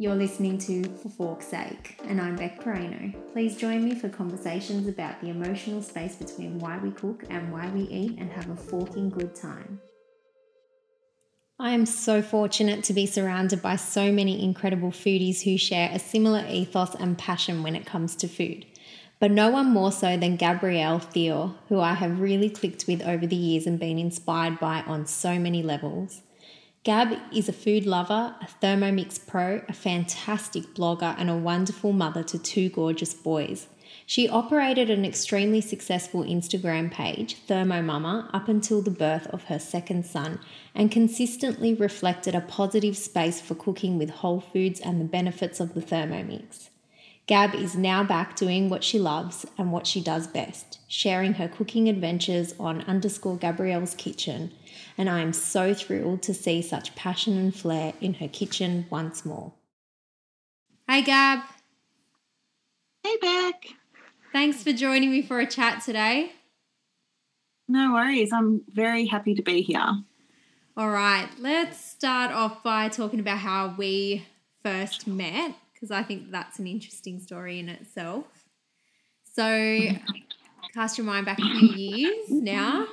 You're listening to For Fork's Sake, and I'm Beck Perino. Please join me for conversations about the emotional space between why we cook and why we eat and have a forking good time. I am so fortunate to be surrounded by so many incredible foodies who share a similar ethos and passion when it comes to food. But no one more so than Gabrielle Theo, who I have really clicked with over the years and been inspired by on so many levels. Gab is a food lover, a Thermomix pro, a fantastic blogger, and a wonderful mother to two gorgeous boys. She operated an extremely successful Instagram page, Thermomama, up until the birth of her second son and consistently reflected a positive space for cooking with whole foods and the benefits of the Thermomix. Gab is now back doing what she loves and what she does best, sharing her cooking adventures on underscore Gabrielle's Kitchen, and I am so thrilled to see such passion and flair in her kitchen once more. Hey Gab. Hey Beck. Thanks for joining me for a chat today. No worries. I'm very happy to be here. All right, let's start off by talking about how we first met because I think that's an interesting story in itself. So, cast your mind back a few years now,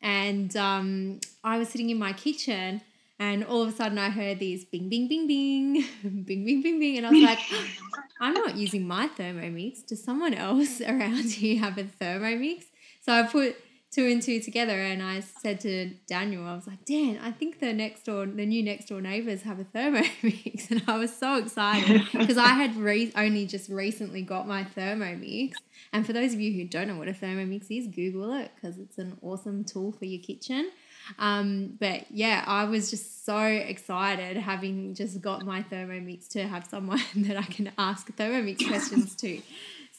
and um, I was sitting in my kitchen and all of a sudden I heard these bing, bing, bing, bing, bing, bing, bing, bing. And I was like, I'm not using my Thermomix. Does someone else around here have a Thermomix? So I put two and two together and I said to Daniel, I was like, Dan, I think the next door, the new next door neighbors have a Thermomix. And I was so excited because I had re- only just recently got my Thermomix. And for those of you who don't know what a Thermomix is, Google it because it's an awesome tool for your kitchen. Um, but yeah, I was just so excited having just got my Thermomix to have someone that I can ask Thermomix questions to.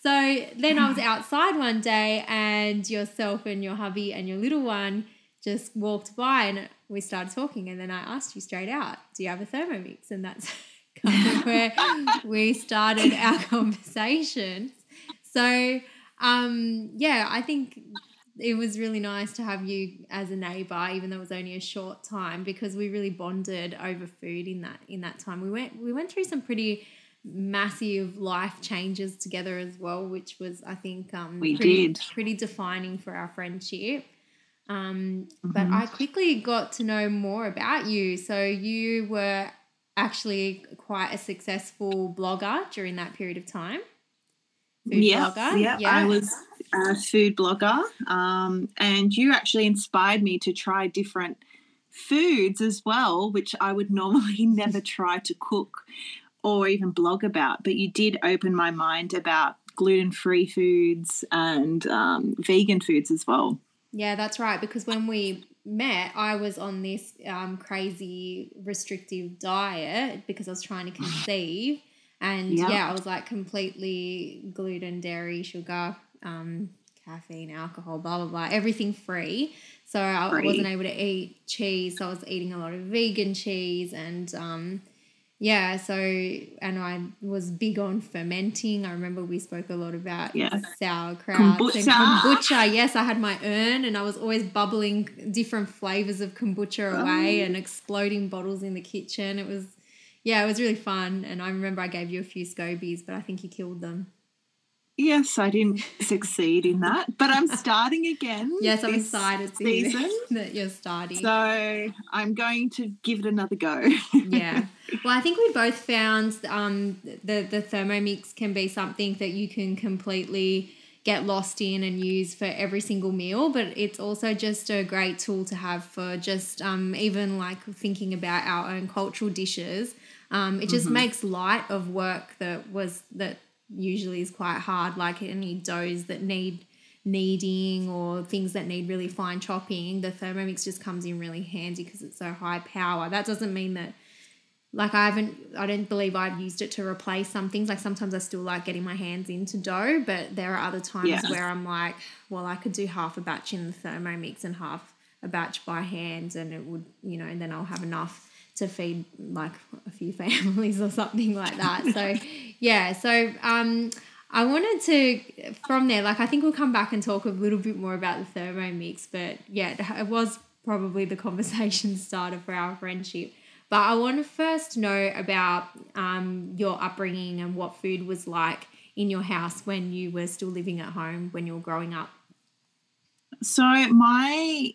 So then I was outside one day, and yourself and your hubby and your little one just walked by, and we started talking. And then I asked you straight out, "Do you have a Thermomix?" And that's kind of where we started our conversation. So um, yeah, I think it was really nice to have you as a neighbor, even though it was only a short time, because we really bonded over food in that in that time. We went we went through some pretty massive life changes together as well, which was I think um, we pretty, did pretty defining for our friendship. Um, mm-hmm. But I quickly got to know more about you. So you were actually quite a successful blogger during that period of time. Food yeah, blogger. yeah, I was a food blogger, um, and you actually inspired me to try different foods as well, which I would normally never try to cook or even blog about, but you did open my mind about gluten free foods and um, vegan foods as well. Yeah, that's right. Because when we met, I was on this um, crazy restrictive diet because I was trying to conceive. And yep. yeah, I was like completely gluten, dairy, sugar, um, caffeine, alcohol, blah, blah, blah, everything free. So I free. wasn't able to eat cheese. So I was eating a lot of vegan cheese and um, yeah, so and I was big on fermenting. I remember we spoke a lot about yeah. sauerkraut kombucha. and kombucha. Yes, I had my urn and I was always bubbling different flavors of kombucha oh. away oh. and exploding bottles in the kitchen. It was yeah, it was really fun. And I remember I gave you a few scobies, but I think you killed them. Yes, I didn't succeed in that, but I'm starting again. yes, I'm excited to season. that you're starting. So I'm going to give it another go. yeah. Well, I think we both found um, the the Thermomix can be something that you can completely get lost in and use for every single meal, but it's also just a great tool to have for just um, even like thinking about our own cultural dishes. Um, it just mm-hmm. makes light of work that was that usually is quite hard, like any doughs that need kneading or things that need really fine chopping, the Thermomix just comes in really handy because it's so high power. That doesn't mean that like I haven't I don't believe I've used it to replace some things. Like sometimes I still like getting my hands into dough, but there are other times yeah. where I'm like, well, I could do half a batch in the Thermomix and half a batch by hand and it would, you know, and then I'll have enough to feed like a few families or something like that. So yeah, so um, I wanted to from there, like I think we'll come back and talk a little bit more about the Thermomix, but yeah, it was probably the conversation starter for our friendship. But I want to first know about um, your upbringing and what food was like in your house when you were still living at home when you were growing up. So, my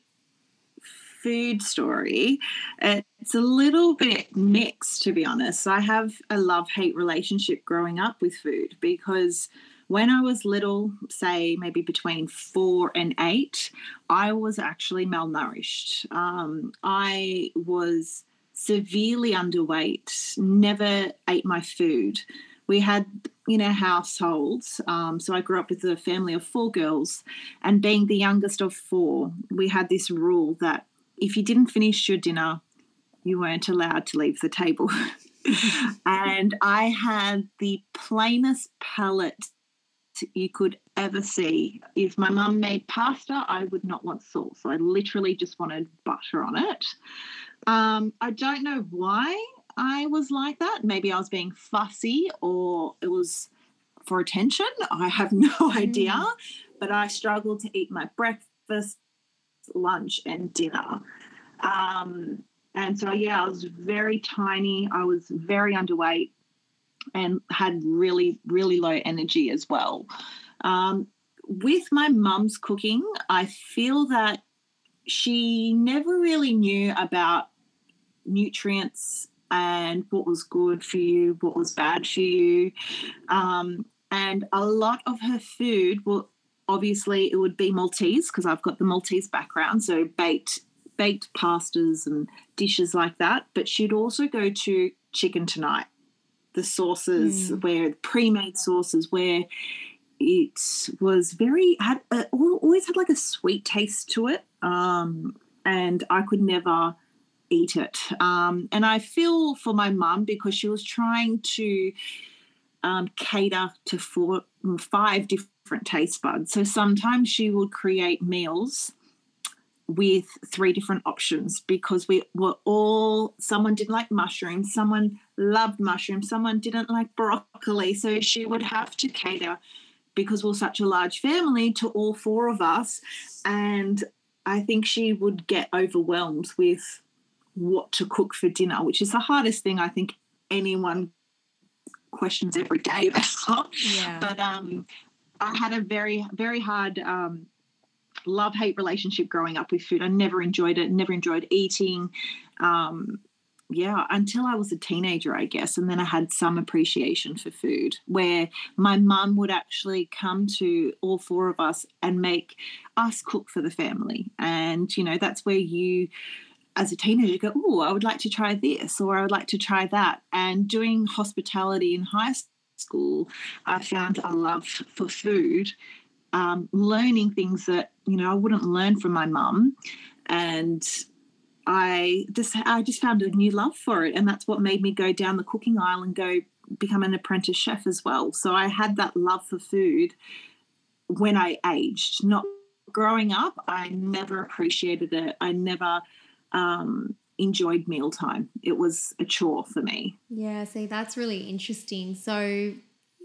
food story, it's a little bit mixed, to be honest. I have a love hate relationship growing up with food because when I was little, say maybe between four and eight, I was actually malnourished. Um, I was severely underweight, never ate my food. We had in our households, um, so I grew up with a family of four girls, and being the youngest of four, we had this rule that if you didn't finish your dinner, you weren't allowed to leave the table. and I had the plainest palate you could ever see. If my mum made pasta, I would not want sauce. I literally just wanted butter on it. Um, I don't know why I was like that. Maybe I was being fussy or it was for attention. I have no idea. Mm. But I struggled to eat my breakfast, lunch, and dinner. Um, and so, yeah, I was very tiny. I was very underweight and had really, really low energy as well. Um, with my mum's cooking, I feel that she never really knew about nutrients and what was good for you, what was bad for you. Um, and a lot of her food will obviously it would be Maltese because I've got the Maltese background, so baked baked pastas and dishes like that. But she'd also go to chicken tonight the sauces mm. where pre-made sauces where it was very had uh, always had like a sweet taste to it um, and i could never eat it um, and i feel for my mum because she was trying to um, cater to four five different taste buds. So sometimes she would create meals with three different options because we were all someone didn't like mushrooms someone loved mushrooms someone didn't like broccoli. So she would have to cater because we're such a large family to all four of us. And i think she would get overwhelmed with what to cook for dinner which is the hardest thing i think anyone questions every day about. Yeah. but um i had a very very hard um love hate relationship growing up with food. I never enjoyed it, never enjoyed eating. Um, yeah, until I was a teenager, I guess. And then I had some appreciation for food where my mum would actually come to all four of us and make us cook for the family. And, you know, that's where you, as a teenager, go, oh, I would like to try this or I would like to try that. And doing hospitality in high school, I found a love for food um, learning things that you know I wouldn't learn from my mum, and I just I just found a new love for it, and that's what made me go down the cooking aisle and go become an apprentice chef as well. So I had that love for food when I aged, not growing up. I never appreciated it. I never um, enjoyed mealtime. It was a chore for me. Yeah, see, that's really interesting. So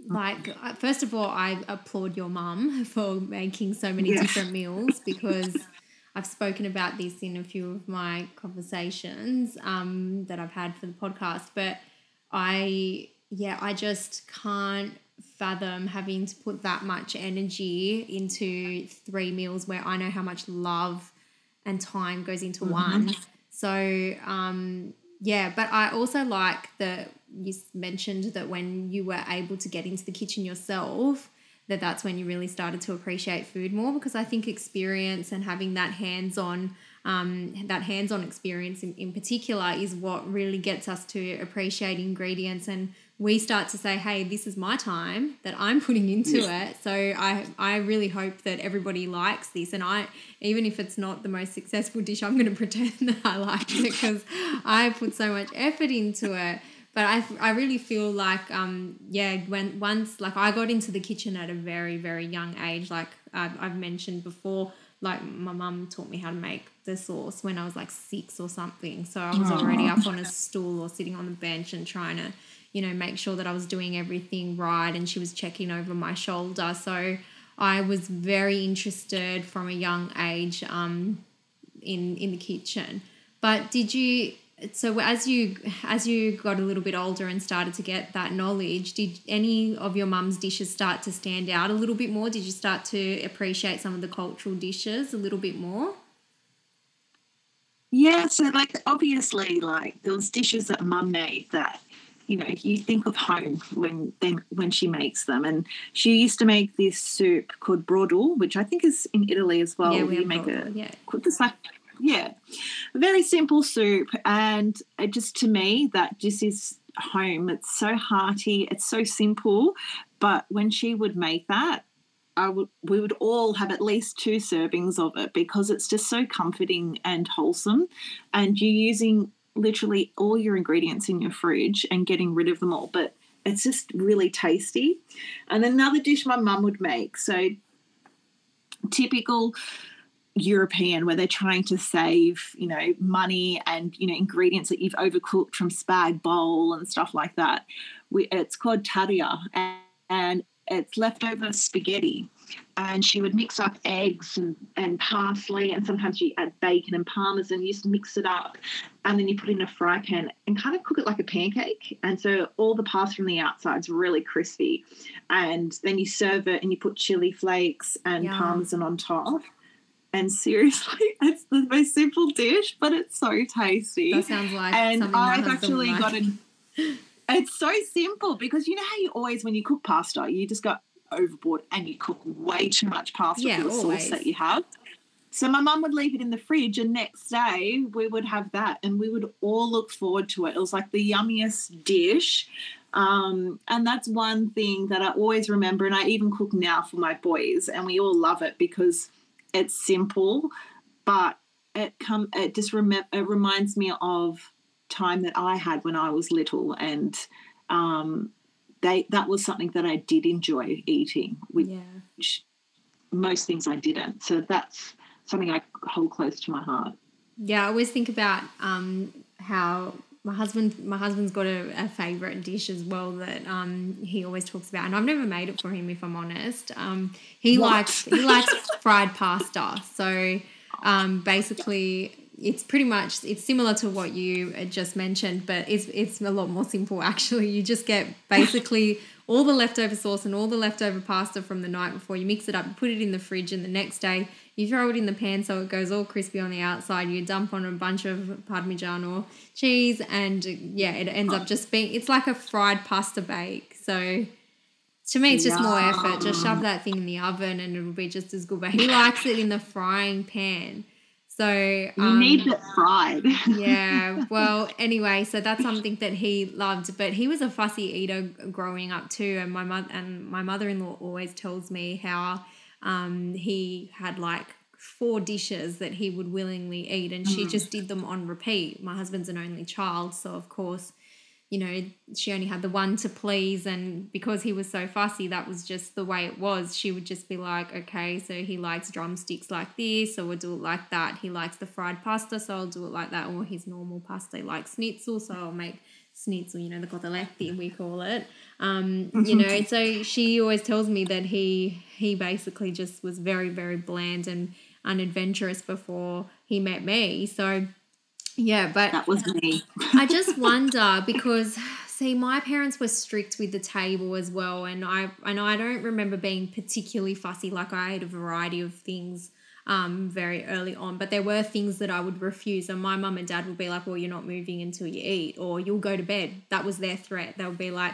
like uh, first of all i applaud your mum for making so many yeah. different meals because i've spoken about this in a few of my conversations um, that i've had for the podcast but i yeah i just can't fathom having to put that much energy into three meals where i know how much love and time goes into mm-hmm. one so um yeah but i also like that you mentioned that when you were able to get into the kitchen yourself, that that's when you really started to appreciate food more because I think experience and having that hands-on um, that hands-on experience in, in particular is what really gets us to appreciate ingredients and we start to say hey this is my time that i'm putting into yeah. it. So i i really hope that everybody likes this. And i even if it's not the most successful dish i'm going to pretend that i like it because i put so much effort into it. But I, I really feel like um yeah when once like I got into the kitchen at a very very young age like I've, I've mentioned before like my mum taught me how to make the sauce when I was like six or something. So I was already up on a stool or sitting on the bench and trying to you know make sure that I was doing everything right and she was checking over my shoulder. So I was very interested from a young age um in in the kitchen. But did you so as you as you got a little bit older and started to get that knowledge did any of your mum's dishes start to stand out a little bit more? Did you start to appreciate some of the cultural dishes a little bit more? Yeah so like obviously like those dishes that mum made that you know you think of home when then when she makes them. And she used to make this soup called brodel which i think is in italy as well. Yeah, we make a yeah. like yeah, very simple soup, and it just to me that just is home. It's so hearty, it's so simple, but when she would make that, I would we would all have at least two servings of it because it's just so comforting and wholesome, and you're using literally all your ingredients in your fridge and getting rid of them all, but it's just really tasty. And another dish my mum would make, so typical European where they're trying to save, you know, money and, you know, ingredients that you've overcooked from spag bol and stuff like that. We, it's called tarja and, and it's leftover spaghetti. And she would mix up eggs and, and parsley, and sometimes you add bacon and parmesan. You just mix it up, and then you put it in a fry pan and kind of cook it like a pancake. And so all the pasta from the outside's really crispy. And then you serve it, and you put chili flakes and Yum. parmesan on top and seriously, it's the most simple dish, but it's so tasty. That sounds like and I've actually like. gotten. It's so simple because you know how you always, when you cook pasta, you just go overboard and you cook way too much pasta yeah, for the always. sauce that you have. So my mum would leave it in the fridge, and next day we would have that, and we would all look forward to it. It was like the yummiest dish. Um, and that's one thing that I always remember, and I even cook now for my boys, and we all love it because it's simple, but it come it just rem- it reminds me of time that I had when I was little, and um, they that was something that I did enjoy eating, which yeah. most things I didn't. So that's something I hold close to my heart. Yeah, I always think about um, how my husband my husband's got a, a favorite dish as well that um, he always talks about and I've never made it for him if I'm honest um, he what? likes he likes fried pasta so um, basically it's pretty much it's similar to what you just mentioned but it's it's a lot more simple actually you just get basically all the leftover sauce and all the leftover pasta from the night before you mix it up you put it in the fridge and the next day you throw it in the pan so it goes all crispy on the outside. You dump on a bunch of parmigiano cheese, and yeah, it ends up just being it's like a fried pasta bake. So to me, it's just Yum. more effort. Just shove that thing in the oven, and it'll be just as good. But he likes it in the frying pan. So um, you need it fried. yeah. Well, anyway, so that's something that he loved. But he was a fussy eater growing up too, and my mother and my mother in law always tells me how um, he had like four dishes that he would willingly eat, and she mm. just did them on repeat. My husband's an only child, so of course, you know, she only had the one to please, and because he was so fussy, that was just the way it was. She would just be like, okay, so he likes drumsticks like this, so we'll do it like that. He likes the fried pasta, so I'll do it like that, or his normal pasta, like schnitzel, so I'll make schnitzel, you know, the coteletti we call it. Um, you know, so she always tells me that he he basically just was very very bland and unadventurous before he met me. So yeah, but that was me. I just wonder because see, my parents were strict with the table as well, and I and I don't remember being particularly fussy. Like I ate a variety of things um, very early on. But there were things that I would refuse, and my mum and dad would be like, "Well, you're not moving until you eat, or you'll go to bed." That was their threat. They would be like,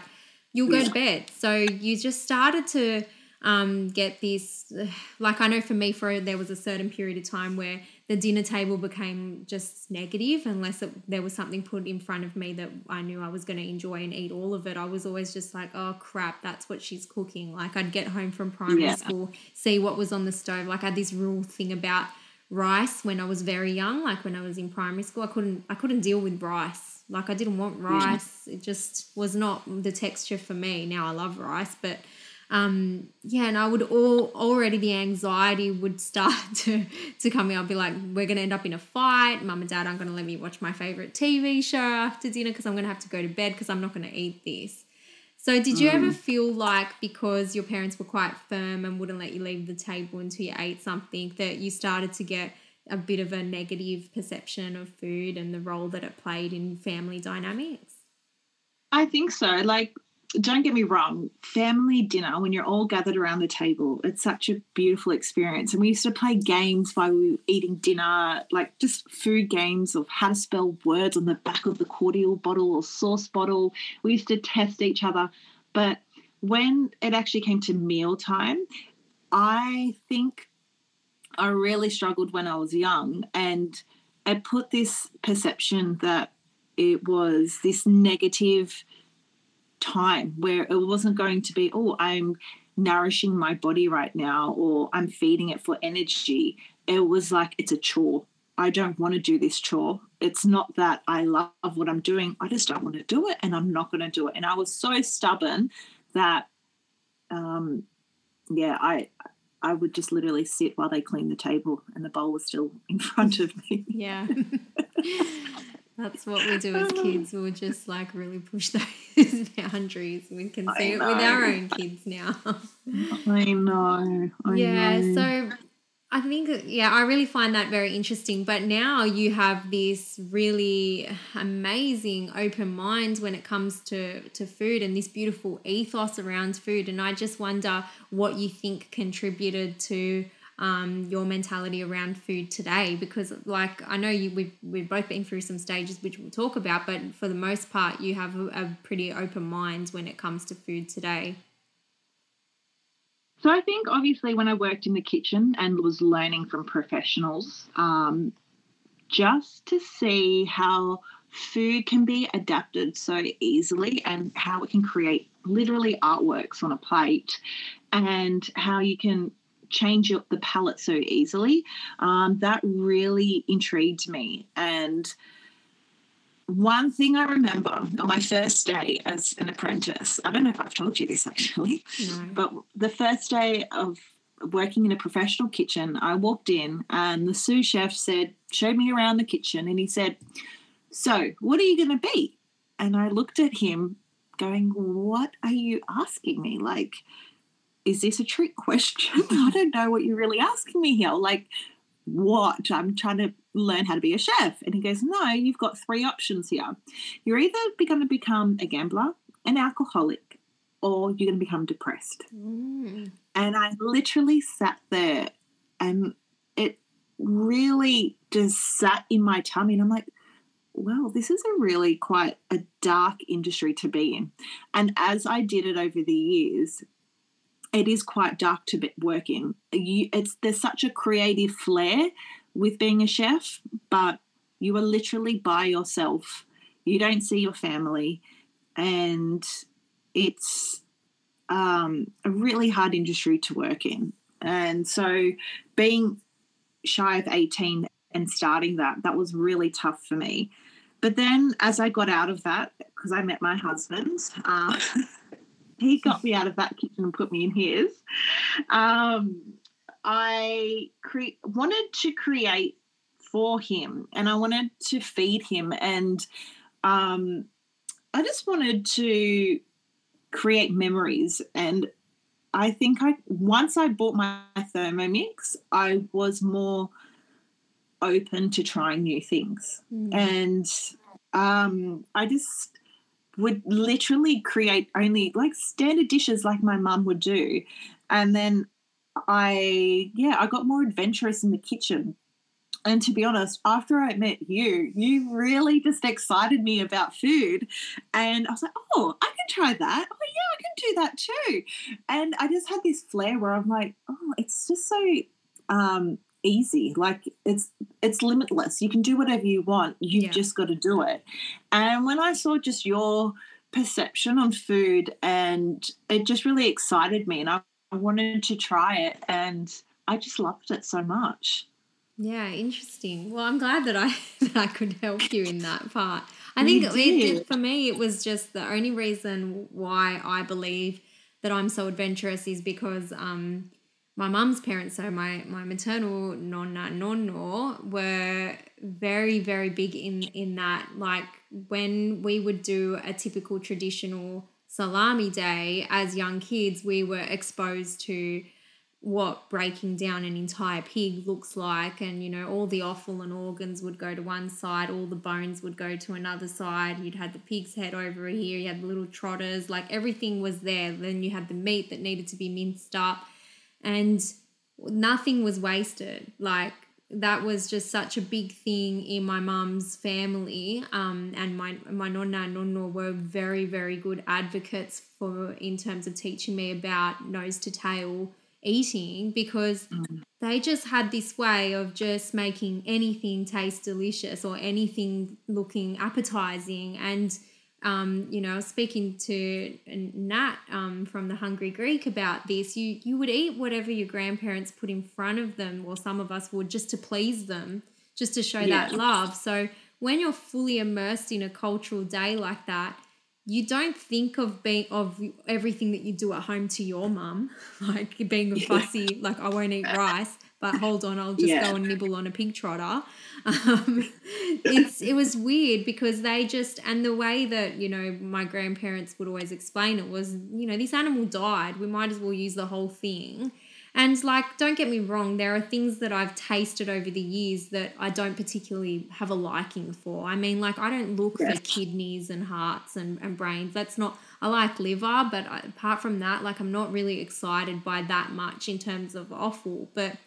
"You'll go to bed." So you just started to um, get this. Like I know for me, for there was a certain period of time where the dinner table became just negative unless it, there was something put in front of me that I knew I was going to enjoy and eat all of it. I was always just like, oh crap, that's what she's cooking. Like I'd get home from primary yeah. school, see what was on the stove. Like I had this real thing about rice when I was very young, like when I was in primary school. I couldn't I couldn't deal with rice. Like I didn't want rice. Yeah. It just was not the texture for me. Now I love rice, but um, yeah, and I would all already the anxiety would start to to come in. I'd be like, we're gonna end up in a fight. Mum and dad aren't gonna let me watch my favorite TV show after dinner because I'm gonna have to go to bed because I'm not gonna eat this. So, did you mm. ever feel like because your parents were quite firm and wouldn't let you leave the table until you ate something that you started to get a bit of a negative perception of food and the role that it played in family dynamics? I think so. Like don't get me wrong, family dinner, when you're all gathered around the table, it's such a beautiful experience. And we used to play games while we were eating dinner, like just food games of how to spell words on the back of the cordial bottle or sauce bottle. We used to test each other. But when it actually came to meal time, I think I really struggled when I was young. And I put this perception that it was this negative time where it wasn't going to be, oh, I'm nourishing my body right now or I'm feeding it for energy. It was like, it's a chore. I don't want to do this chore. It's not that I love what I'm doing. I just don't want to do it and I'm not going to do it. And I was so stubborn that, um, yeah, I, I would just literally sit while they cleaned the table and the bowl was still in front of me. Yeah. That's what we do as kids. We'll just like really push those boundaries. We can see it with our own kids now. I know. I yeah. Know. So I think, yeah, I really find that very interesting. But now you have this really amazing open mind when it comes to, to food and this beautiful ethos around food. And I just wonder what you think contributed to um, your mentality around food today? Because like i know you we've, we've both been through some stages which we'll talk about but for the most part you have a, a pretty open mind when it comes to food today. So i think obviously when i worked in the kitchen and was learning from professionals um, just to see how food can be adapted so easily and how it can create literally artworks on a plate and how you can change the palette so easily. Um, that really intrigued me. And one thing I remember on my first day as an apprentice, I don't know if I've told you this actually, no. but the first day of working in a professional kitchen, I walked in and the sous chef said, showed me around the kitchen and he said, So, what are you going to be? And I looked at him going, What are you asking me? Like, is this a trick question? I don't know what you're really asking me here. Like, what? I'm trying to learn how to be a chef. And he goes, No, you've got three options here. You're either going to become a gambler, an alcoholic, or you're going to become depressed. Mm. And I literally sat there and it really just sat in my tummy. And I'm like, well, this is a really quite a dark industry to be in. And as I did it over the years, it is quite dark to work in. You, it's there's such a creative flair with being a chef, but you are literally by yourself. You don't see your family, and it's um, a really hard industry to work in. And so, being shy of 18 and starting that, that was really tough for me. But then, as I got out of that, because I met my husband, uh, he got me out of that kitchen and put me in his. Um, I cre- wanted to create for him and I wanted to feed him and um, I just wanted to create memories and I think I once I bought my Thermomix, I was more open to trying new things. Mm. And um, I just would literally create only like standard dishes like my mum would do. And then I, yeah, I got more adventurous in the kitchen. And to be honest, after I met you, you really just excited me about food. And I was like, oh, I can try that. Oh, yeah, I can do that too. And I just had this flair where I'm like, oh, it's just so um, easy. Like it's it's limitless. You can do whatever you want. You've yeah. just got to do it. And when i saw just your perception on food and it just really excited me and i wanted to try it and i just loved it so much. Yeah interesting. Well i'm glad that i that i could help you in that part. I think it, it, for me it was just the only reason why i believe that i'm so adventurous is because um my mum's parents, so my, my maternal nonna nonno, were very, very big in, in that. Like when we would do a typical traditional salami day as young kids, we were exposed to what breaking down an entire pig looks like and you know all the offal and organs would go to one side all the bones would go to another side you'd had the pig's head over here you had the little trotters like everything was there then you had the meat that needed to be minced up and nothing was wasted like that was just such a big thing in my mum's family um, and my my nonna and nonno were very very good advocates for in terms of teaching me about nose to tail eating because mm. they just had this way of just making anything taste delicious or anything looking appetizing. And, um, you know, I was speaking to Nat um, from the Hungry Greek about this. You, you would eat whatever your grandparents put in front of them, or some of us would, just to please them, just to show yeah. that love. So when you're fully immersed in a cultural day like that, you don't think of being of everything that you do at home to your mum, like being fussy, like I won't eat rice, but hold on, I'll just yeah. go and nibble on a pig trotter. Um, it's it was weird because they just and the way that you know my grandparents would always explain it was you know this animal died, we might as well use the whole thing. And like, don't get me wrong, there are things that I've tasted over the years that I don't particularly have a liking for. I mean, like, I don't look yes. for kidneys and hearts and, and brains. That's not, I like liver, but apart from that, like, I'm not really excited by that much in terms of offal. But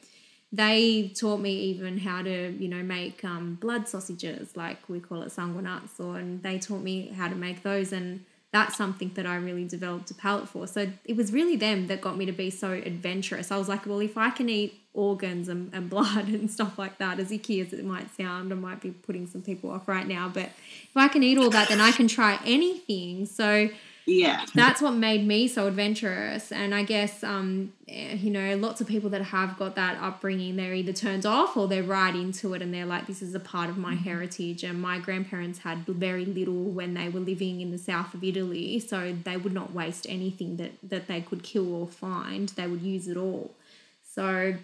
they taught me even how to, you know, make um, blood sausages, like we call it sanguinazzo, or and they taught me how to make those. And that's something that I really developed a palate for. So it was really them that got me to be so adventurous. I was like, well, if I can eat organs and, and blood and stuff like that, as icky as it might sound, I might be putting some people off right now, but if I can eat all that, then I can try anything. So yeah. That's what made me so adventurous. And i guess um eh, you know lots of people that have got that upbringing they're either turned off or they're right into it and they're like this is a part of my mm-hmm. heritage. And my grandparents had very little when they were living in the south of italy so they would not waste anything that that they could kill or find. They would use it all. So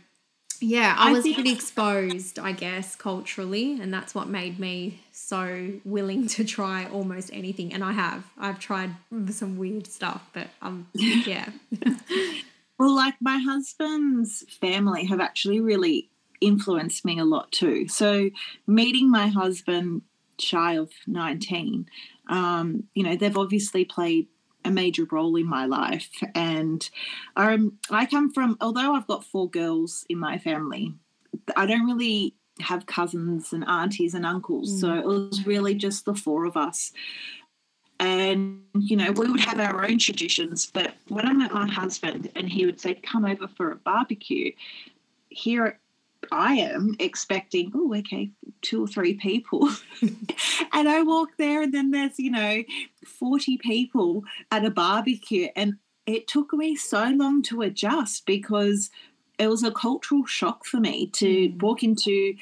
yeah, I, I was think... pretty exposed, I guess, culturally, and that's what made me so willing to try almost anything. And I have. I've tried some weird stuff, but um, yeah. well, like my husband's family have actually really influenced me a lot too. So meeting my husband shy of 19, um, you know, they've obviously played a major role in my life. And um, I come from, although I've got four girls in my family, I don't really have cousins and aunties and uncles. Mm. So it was really just the four of us. And, you know, we would have our own traditions. But when I met my husband and he would say, come over for a barbecue, here I am expecting, oh, okay, two or three people. and I walk there, and then there's, you know, 40 people at a barbecue. And it took me so long to adjust because it was a cultural shock for me to mm. walk into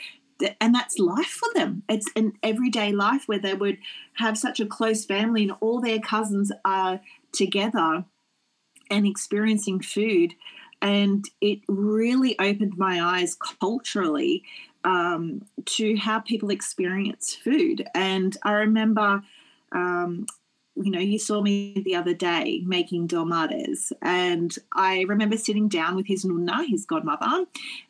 and that's life for them. It's an everyday life where they would have such a close family and all their cousins are together and experiencing food and it really opened my eyes culturally um, to how people experience food. And I remember, um, you know, you saw me the other day making dolmades, and I remember sitting down with his nunna, his godmother,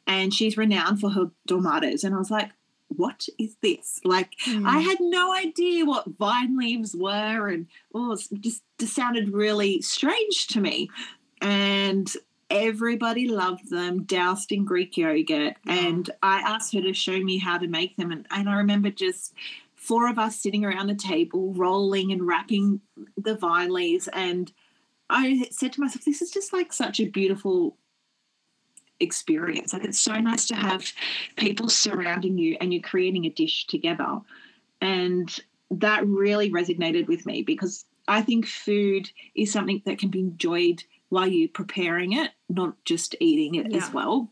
and she's renowned for her dolmades. And I was like, what is this? Like, mm. I had no idea what vine leaves were, and oh, it just, just sounded really strange to me. And everybody loved them, doused in Greek yogurt. And I asked her to show me how to make them. And, and I remember just four of us sitting around a table, rolling and wrapping the vine leaves. And I said to myself, this is just like such a beautiful experience. Like it's so nice to have people surrounding you and you're creating a dish together. And that really resonated with me because I think food is something that can be enjoyed while you're preparing it, not just eating it yeah. as well.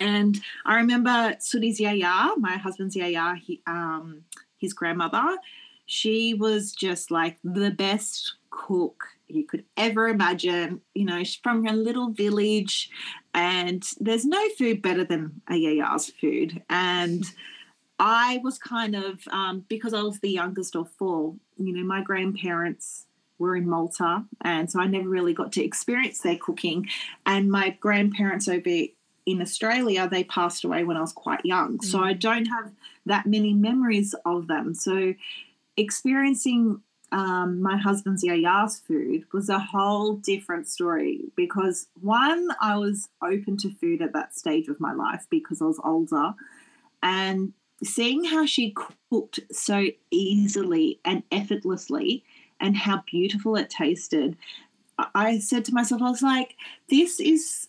And I remember Suri's yaya, my husband's yaya, he, um, his grandmother, she was just like the best cook you could ever imagine. You know, she's from a little village, and there's no food better than a yaya's food. And I was kind of, um, because I was the youngest of four, you know, my grandparents were in Malta, and so I never really got to experience their cooking. And my grandparents over in Australia, they passed away when I was quite young, mm. so I don't have that many memories of them. So experiencing um, my husband's yaya's food was a whole different story because one, I was open to food at that stage of my life because I was older, and seeing how she cooked so easily and effortlessly and how beautiful it tasted, I said to myself, I was like, this is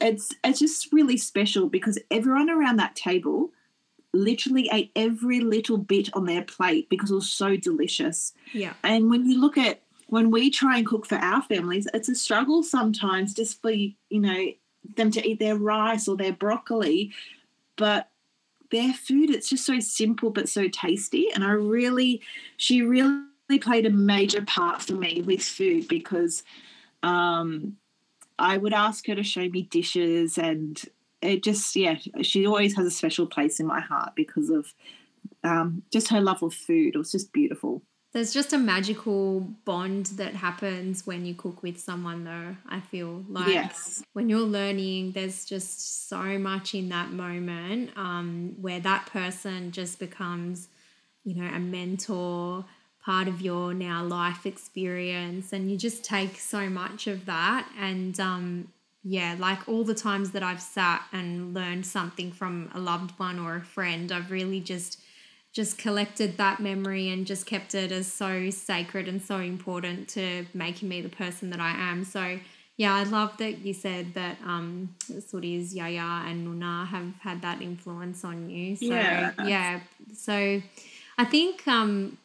it's it's just really special because everyone around that table literally ate every little bit on their plate because it was so delicious. Yeah. And when you look at when we try and cook for our families, it's a struggle sometimes just for you know them to eat their rice or their broccoli, but their food it's just so simple but so tasty and I really she really played a major part for me with food because um I would ask her to show me dishes and it just yeah she always has a special place in my heart because of um, just her love of food. It was just beautiful. There's just a magical bond that happens when you cook with someone though i feel like. Yes. when you're learning there's just so much in that moment um, where that person just becomes you know a mentor part of your now life experience and you just take so much of that. And um, yeah like all the times that i've sat and learned something from a loved one or a friend i've really just just collected that memory and just kept it as so sacred and so important to making me the person that i am. So yeah i love that you said that um Suri's yaya and nuna have had that influence on you. So yeah, yeah so i think um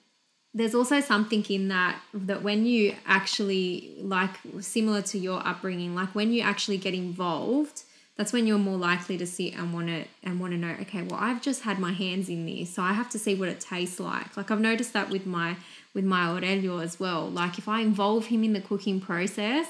there's also something in that that when you actually like similar to your upbringing like when you actually get involved that's when you're more likely to sit and want to and want to know okay well i've just had my hands in this so i have to see what it tastes like like i've noticed that with my with my aurelio as well like if i involve him in the cooking process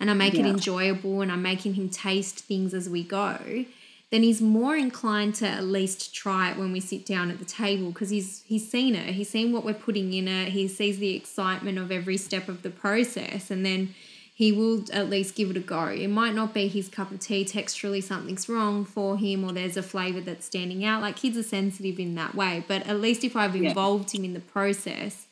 and i make yeah. it enjoyable and i'm making him taste things as we go then he's more inclined to at least try it when we sit down at the table because he's he's seen it. He's seen what we're putting in it. He sees the excitement of every step of the process, and then he will at least give it a go. It might not be his cup of tea. Texturally, something's wrong for him, or there's a flavor that's standing out. Like kids are sensitive in that way, but at least if I've involved yeah. him in the process,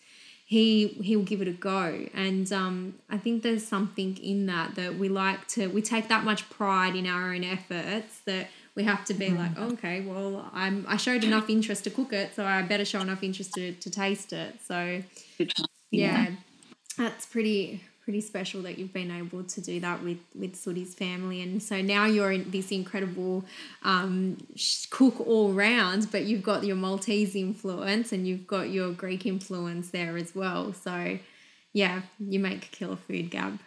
he he'll give it a go. And um, I think there's something in that that we like to. We take that much pride in our own efforts that we have to be mm. like, oh, okay, well, I'm I showed enough interest to cook it, so I better show enough interest to, to taste it. So yeah, that's pretty pretty special that you've been able to do that with with Suri's family, and so now you're in this incredible um, cook all round, but you've got your Maltese influence and you've got your Greek influence there as well. So yeah, you make killer food, Gab.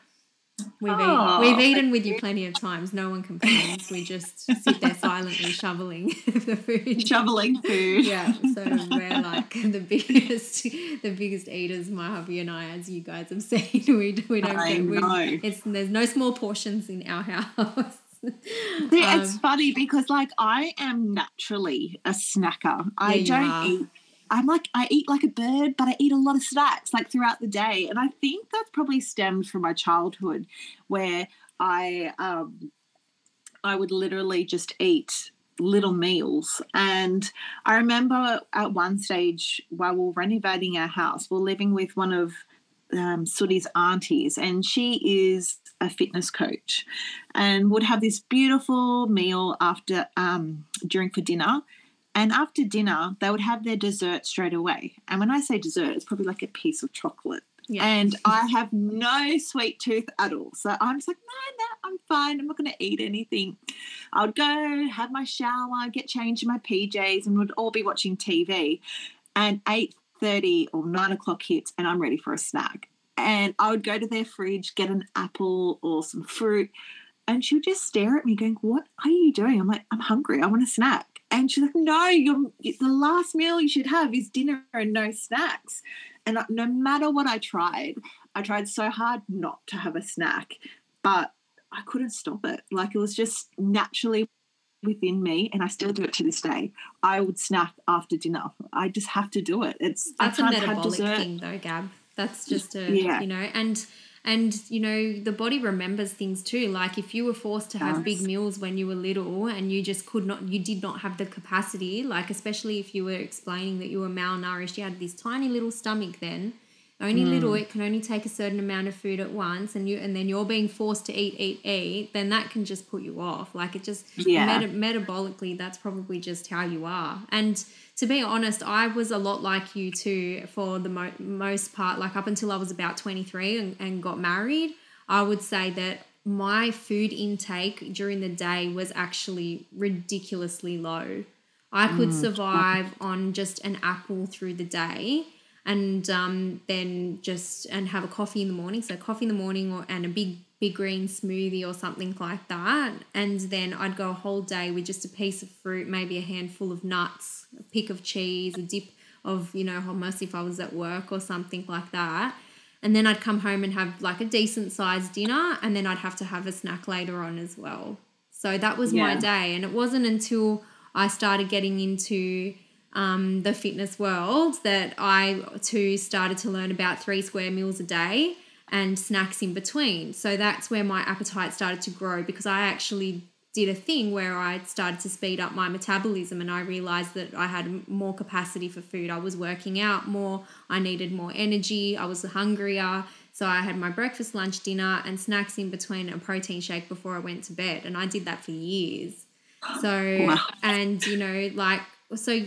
We've, oh. eaten, we've eaten with you plenty of times. No one complains. We just sit there silently shoveling the food. Shoveling food. Yeah. So we're like the biggest, the biggest eaters. My hubby and I, as you guys have seen, we we don't I get. We, it's there's no small portions in our house. See, um, it's funny because like I am naturally a snacker. I don't eat I'm like, I eat like a bird, but I eat a lot of snacks like throughout the day. And I think that's probably stemmed from my childhood where I, um, I would literally just eat little meals. And I remember at one stage while we are renovating our house, we we're living with one of um, Suri's aunties, and she is a fitness coach, and would have this beautiful meal after um, during for dinner, and after dinner, they would have their dessert straight away. And when I say dessert, it's probably like a piece of chocolate. Yeah. And I have no sweet tooth at all. So I'm just like, no, no, I'm fine. I'm not going to eat anything. I would go have my shower, get changed in my PJs, and we'd all be watching TV. And 8.30 or 9 o'clock hits, and I'm ready for a snack. And I would go to their fridge, get an apple or some fruit. And she would just stare at me going, what are you doing? I'm like, I'm hungry. I want a snack. And she's like, no, you're, the last meal you should have is dinner and no snacks. And no matter what I tried, I tried so hard not to have a snack, but I couldn't stop it. Like it was just naturally within me, and I still do it to this day. I would snack after dinner. I just have to do it. It's that's a metabolic thing, though, Gab That's just a yeah. you know, and and you know the body remembers things too like if you were forced to have yes. big meals when you were little and you just could not you did not have the capacity like especially if you were explaining that you were malnourished you had this tiny little stomach then only mm. little it can only take a certain amount of food at once and you and then you're being forced to eat eat eat then that can just put you off like it just yeah. meta- metabolically that's probably just how you are and to be honest i was a lot like you too for the mo- most part like up until i was about 23 and, and got married i would say that my food intake during the day was actually ridiculously low i could mm. survive on just an apple through the day and um, then just and have a coffee in the morning. So coffee in the morning or and a big big green smoothie or something like that. And then I'd go a whole day with just a piece of fruit, maybe a handful of nuts, a pick of cheese, a dip of you know hummus if I was at work or something like that. And then I'd come home and have like a decent sized dinner, and then I'd have to have a snack later on as well. So that was yeah. my day, and it wasn't until I started getting into um, the fitness world that I too started to learn about three square meals a day and snacks in between. So that's where my appetite started to grow because I actually did a thing where I started to speed up my metabolism and I realized that I had more capacity for food. I was working out more, I needed more energy, I was hungrier. So I had my breakfast, lunch, dinner, and snacks in between a protein shake before I went to bed. And I did that for years. So, wow. and you know, like so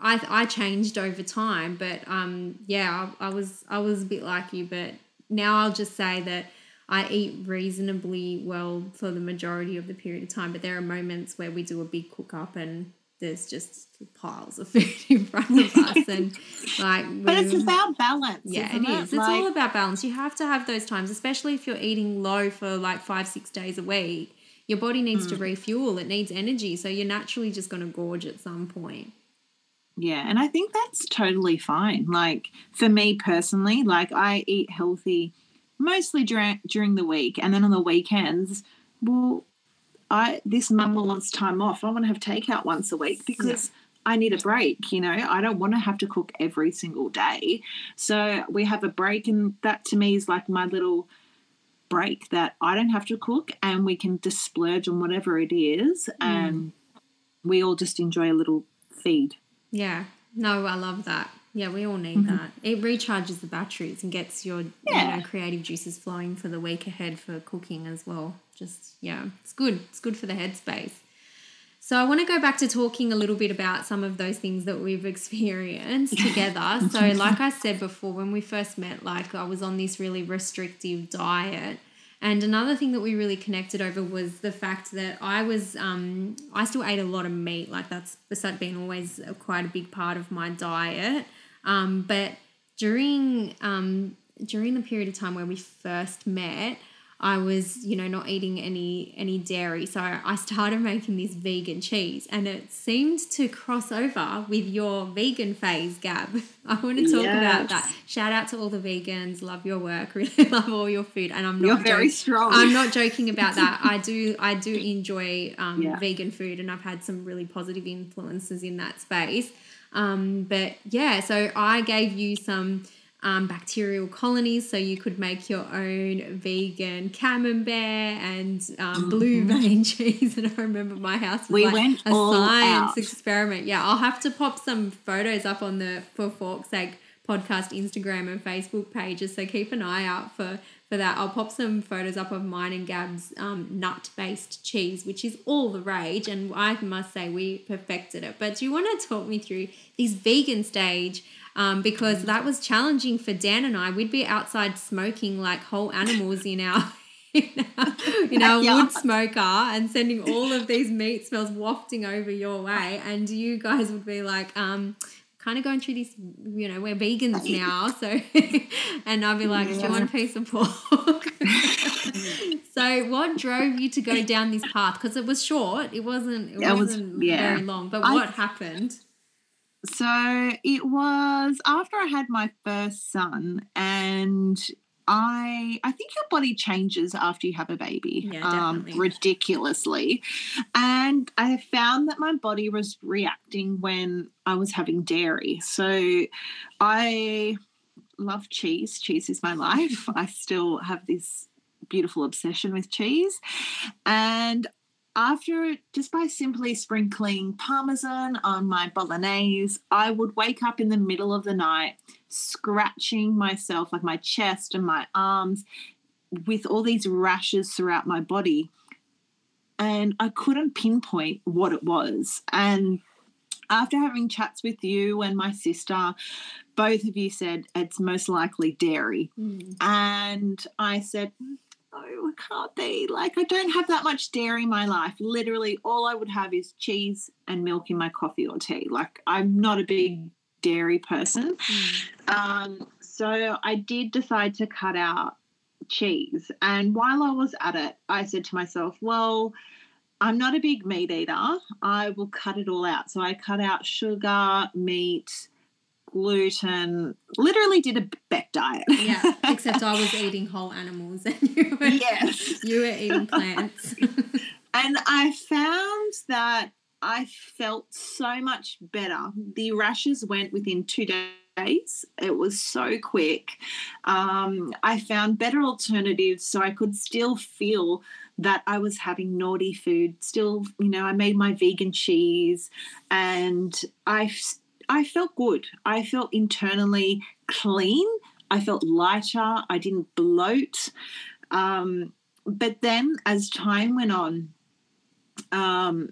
I I changed over time, but um yeah, I, I was I was a bit like you, but now I'll just say that I eat reasonably well for the majority of the period of time, but there are moments where we do a big cook up and there's just piles of food in front of us and like but it's about balance yeah it is. It? it's like, all about balance. You have to have those times especially if you're eating low for like five six days a week your body needs mm. to refuel, it needs energy. So you're naturally just going to gorge at some point. Yeah, and I think that's totally fine. Like for me personally, like I eat healthy mostly during during the week and then on the weekends, well, I this mum wants time off. I want to have takeout once a week because. I need a break, you know. I don't want to have to cook every single day. So we have a break and that to me is like my little break that I don't have to cook and we can just splurge on whatever it is mm. and we all just enjoy a little feed. Yeah. No, I love that. Yeah, we all need mm-hmm. that. It recharges the batteries and gets your yeah. you know, creative juices flowing for the week ahead for cooking as well. Just yeah, it's good. It's good for the headspace. So I want to go back to talking a little bit about some of those things that we've experienced together. so like I said before when we first met like I was on this really restrictive diet. And another thing that we really connected over was the fact that I was um, I still ate a lot of meat. Like that's been always a, quite a big part of my diet. Um, but during um, during the period of time where we first met I was, you know, not eating any any dairy. So I started making this vegan cheese and it seemed to cross over with your vegan phase, Gab. I want to talk yes. about that. Shout out to all the vegans. Love your work. Really love all your food. And I'm not You're very strong. I'm not joking about that. I do I do enjoy um, yeah. vegan food and I've had some really positive influences in that space. Um, but yeah, so I gave you some um, bacterial colonies, so you could make your own vegan camembert and um, blue mm-hmm. vein cheese. And I remember my house was we like went a science out. experiment. Yeah, I'll have to pop some photos up on the For Fork's Sake podcast Instagram and Facebook pages. So keep an eye out for for that. I'll pop some photos up of mine and Gab's um, nut based cheese, which is all the rage. And I must say, we perfected it. But do you want to talk me through this vegan stage? Um, because that was challenging for Dan and I. We'd be outside smoking like whole animals in our in our, in our yeah. wood smoker and sending all of these meat smells wafting over your way, and you guys would be like, um, kind of going through this, you know, we're vegans now. So, and I'll be like, yeah. do you want a piece of pork? so, what drove you to go down this path? Because it was short. It wasn't. It, wasn't was, yeah. very long. But I, what happened? So it was after I had my first son, and I I think your body changes after you have a baby, yeah, um, ridiculously, and I found that my body was reacting when I was having dairy. So I love cheese. Cheese is my life. I still have this beautiful obsession with cheese. And after just by simply sprinkling parmesan on my bolognese, I would wake up in the middle of the night scratching myself, like my chest and my arms, with all these rashes throughout my body. And I couldn't pinpoint what it was. And after having chats with you and my sister, both of you said it's most likely dairy. Mm. And I said, no, it can't be. Like, I don't have that much dairy in my life. Literally, all I would have is cheese and milk in my coffee or tea. Like, I'm not a big dairy person. Mm. Um, so I did decide to cut out cheese. And while I was at it, I said to myself, well, I'm not a big meat eater. I will cut it all out. So I cut out sugar, meat, gluten, literally did a Beck diet. yeah, except I was eating whole animals and you were, yes. you were eating plants. and I found that I felt so much better. The rashes went within two days. It was so quick. Um, I found better alternatives so I could still feel that I was having naughty food. Still, you know, I made my vegan cheese and I I felt good. I felt internally clean. I felt lighter. I didn't bloat. Um, but then as time went on, um,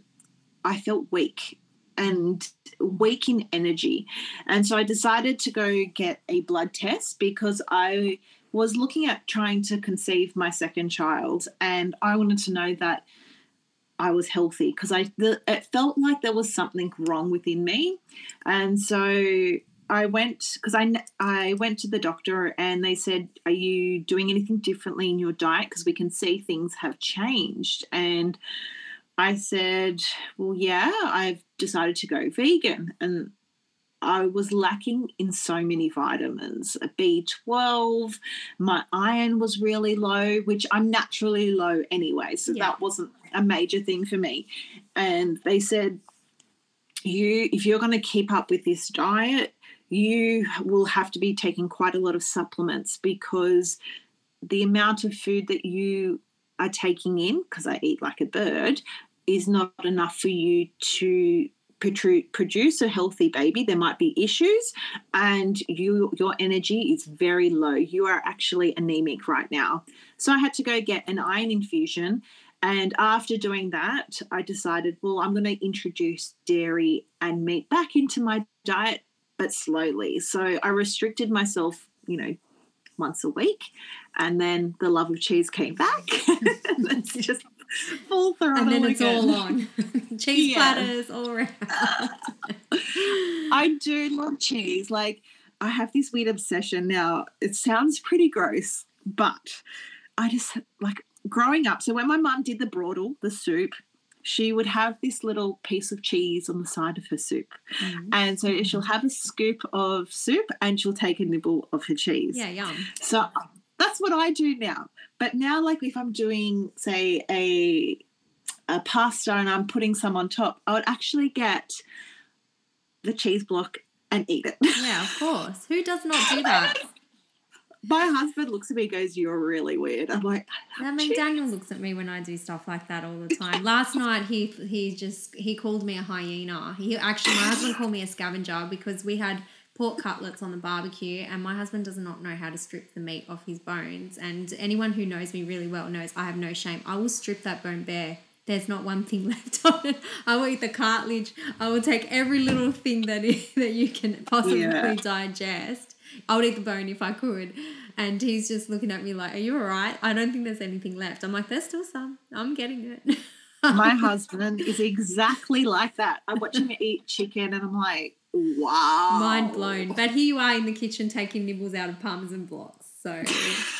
I felt weak and weak in energy. And so I decided to go get a blood test because I was looking at trying to conceive my second child and I wanted to know that I was healthy because I the, it felt like there was something wrong within me, and so I went because I I went to the doctor and they said, "Are you doing anything differently in your diet? Because we can see things have changed." And I said, "Well, yeah, I've decided to go vegan." And I was lacking in so many vitamins. B12, my iron was really low, which I'm naturally low anyway, so yeah. that wasn't a major thing for me. And they said, you if you're going to keep up with this diet, you will have to be taking quite a lot of supplements because the amount of food that you are taking in because I eat like a bird is not enough for you to produce a healthy baby there might be issues and you your energy is very low. You are actually anemic right now. So i had to go get an iron infusion and after doing that i decided well i'm going to introduce dairy and meat back into my diet but slowly. So i restricted myself you know once a week and then the love of cheese came back. It's just full throttle. And then it's again. all on. cheese yeah. platters all around. I do love cheese. Like I have this weird obsession now. It sounds pretty gross, but I just like growing up. So when my mum did the broadel, the soup, she would have this little piece of cheese on the side of her soup. Mm-hmm. And so she'll have a scoop of soup and she'll take a nibble of her cheese. Yeah, yum. So that's what I do now. But now, like if I'm doing, say, a a pasta and I'm putting some on top, I would actually get the cheese block and eat it. Yeah, of course. Who does not do that? My husband looks at me goes, You're really weird. I'm like, I, I mean. Daniel looks at me when I do stuff like that all the time. Last night he he just he called me a hyena. He actually my husband called me a scavenger because we had pork cutlets on the barbecue, and my husband does not know how to strip the meat off his bones. And anyone who knows me really well knows I have no shame. I will strip that bone bare. There's not one thing left on it. I will eat the cartilage. I will take every little thing that is, that you can possibly yeah. digest. I would eat the bone if I could. And he's just looking at me like, Are you all right? I don't think there's anything left. I'm like, There's still some. I'm getting it. My husband is exactly like that. I watch him eat chicken and I'm like, Wow. Mind blown. But here you are in the kitchen taking nibbles out of parmesan blocks. So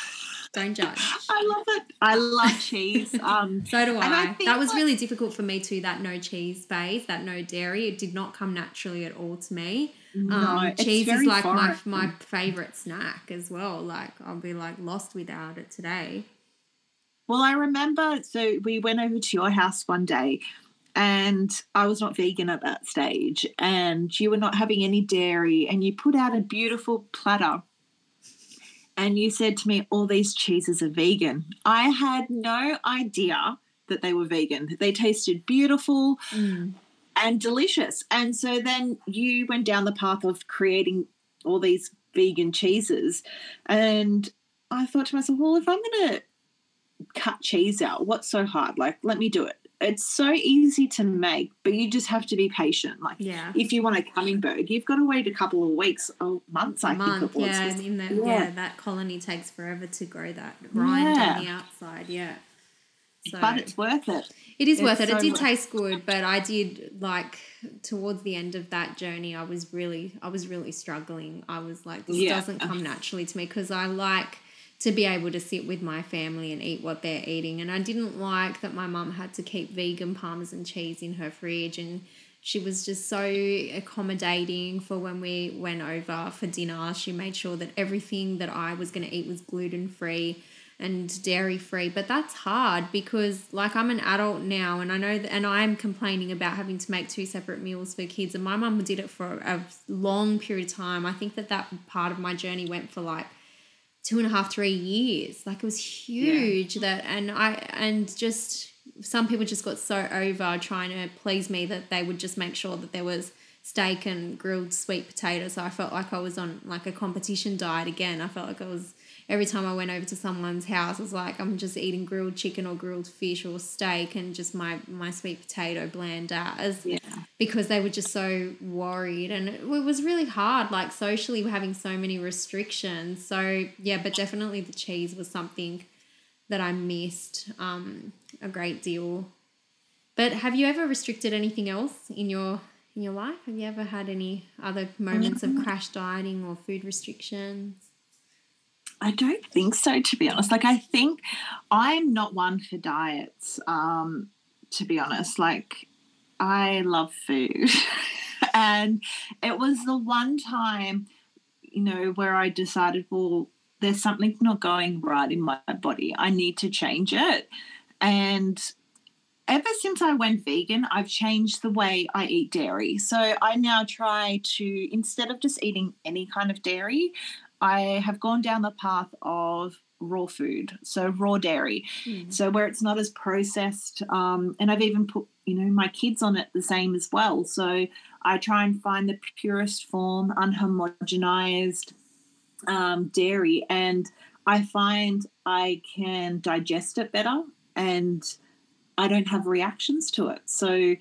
don't judge. I love it. I love cheese. Um, so do I. I that was like, really difficult for me too, that no cheese phase, that no dairy. It did not come naturally at all to me. No, um, cheese is like my, my favorite snack as well. Like I'll be like lost without it today. Well, I remember, so we went over to your house one day and I was not vegan at that stage, and you were not having any dairy, and you put out a beautiful platter and you said to me, all these cheeses are vegan. I had no idea that they were vegan. They tasted beautiful mm. and delicious. And so then you went down the path of creating all these vegan cheeses. And I thought to myself, well, if I'm going to cut cheese out, what's so hard? Like, let me do it it's so easy to make, but you just have to be patient. Like, yeah. if you want a camembert, you've got to wait a couple of weeks or months. I month, think. Yeah, in the, yeah. yeah. that colony takes forever to grow that rind yeah. on the outside. Yeah, so, but it's worth it. It is it's worth it. So it did taste good, but I did like towards the end of that journey. I was really, I was really struggling. I was like, this yeah. doesn't come naturally to me because I like to be able to sit with my family and eat what they're eating. And I didn't like that my mum had to keep vegan parmesan cheese in her fridge and she was just so accommodating for when we went over for dinner. She made sure that everything that I was going to eat was gluten free and dairy free. But that's hard because, like, I'm an adult now and I know that, and I'm complaining about having to make two separate meals for kids. And my mum did it for a long period of time. I think that that part of my journey went for like two and a half, three years. Like it was huge yeah. that, and I, and just some people just got so over trying to please me that they would just make sure that there was steak and grilled sweet potatoes. So I felt like I was on like a competition diet again. I felt like I was every time I went over to someone's house, it was like I'm just eating grilled chicken or grilled fish or steak and just my my sweet potato bland as yeah. because they were just so worried and it, was really hard. Like socially, we're having so many restrictions. So yeah, but definitely the cheese was something that I missed um, a great deal. But have you ever restricted anything else in your in your life? Have you ever had any other moments of mm-hmm. crash dieting or food restrictions? I don't think so, to be honest. Like, I think I'm not one for diets, um, to be honest. Like, I love food. and it was the one time, you know, where I decided, well, there's something not going right in my body. I need to change it. And ever since I went vegan, I've changed the way I eat dairy. So I now try to, instead of just eating any kind of dairy, I have gone down the path of raw food, so raw dairy, mm. so where it's not as processed. Um, and I've even put, you know, my kids on it the same as well. So I try and find the purest form, unhomogenized um, dairy, and I find I can digest it better and I don't have reactions to it. So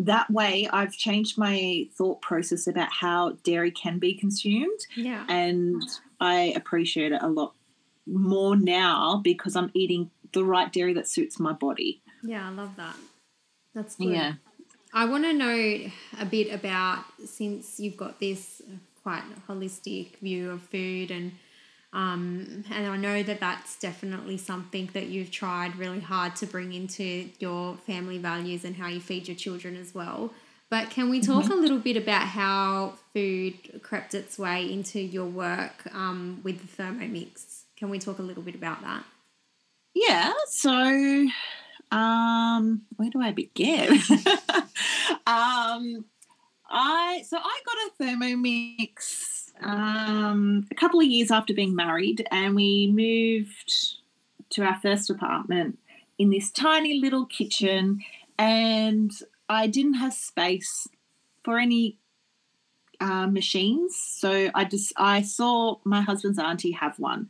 that way I've changed my thought process about how dairy can be consumed. Yeah. And I appreciate it a lot more now because I'm eating the right dairy that suits my body. Yeah, I love that. That's good. Yeah. I want to know a bit about since you've got this quite holistic view of food and um, and I know that that's definitely something that you've tried really hard to bring into your family values and how you feed your children as well. But can we talk mm-hmm. a little bit about how food crept its way into your work um, with the Thermomix? Can we talk a little bit about that? Yeah. So, um, where do I begin? um, I so I got a Thermomix um, a couple of years after being married, and we moved to our first apartment in this tiny little kitchen, and I didn't have space for any uh, machines. So I just I saw my husband's auntie have one,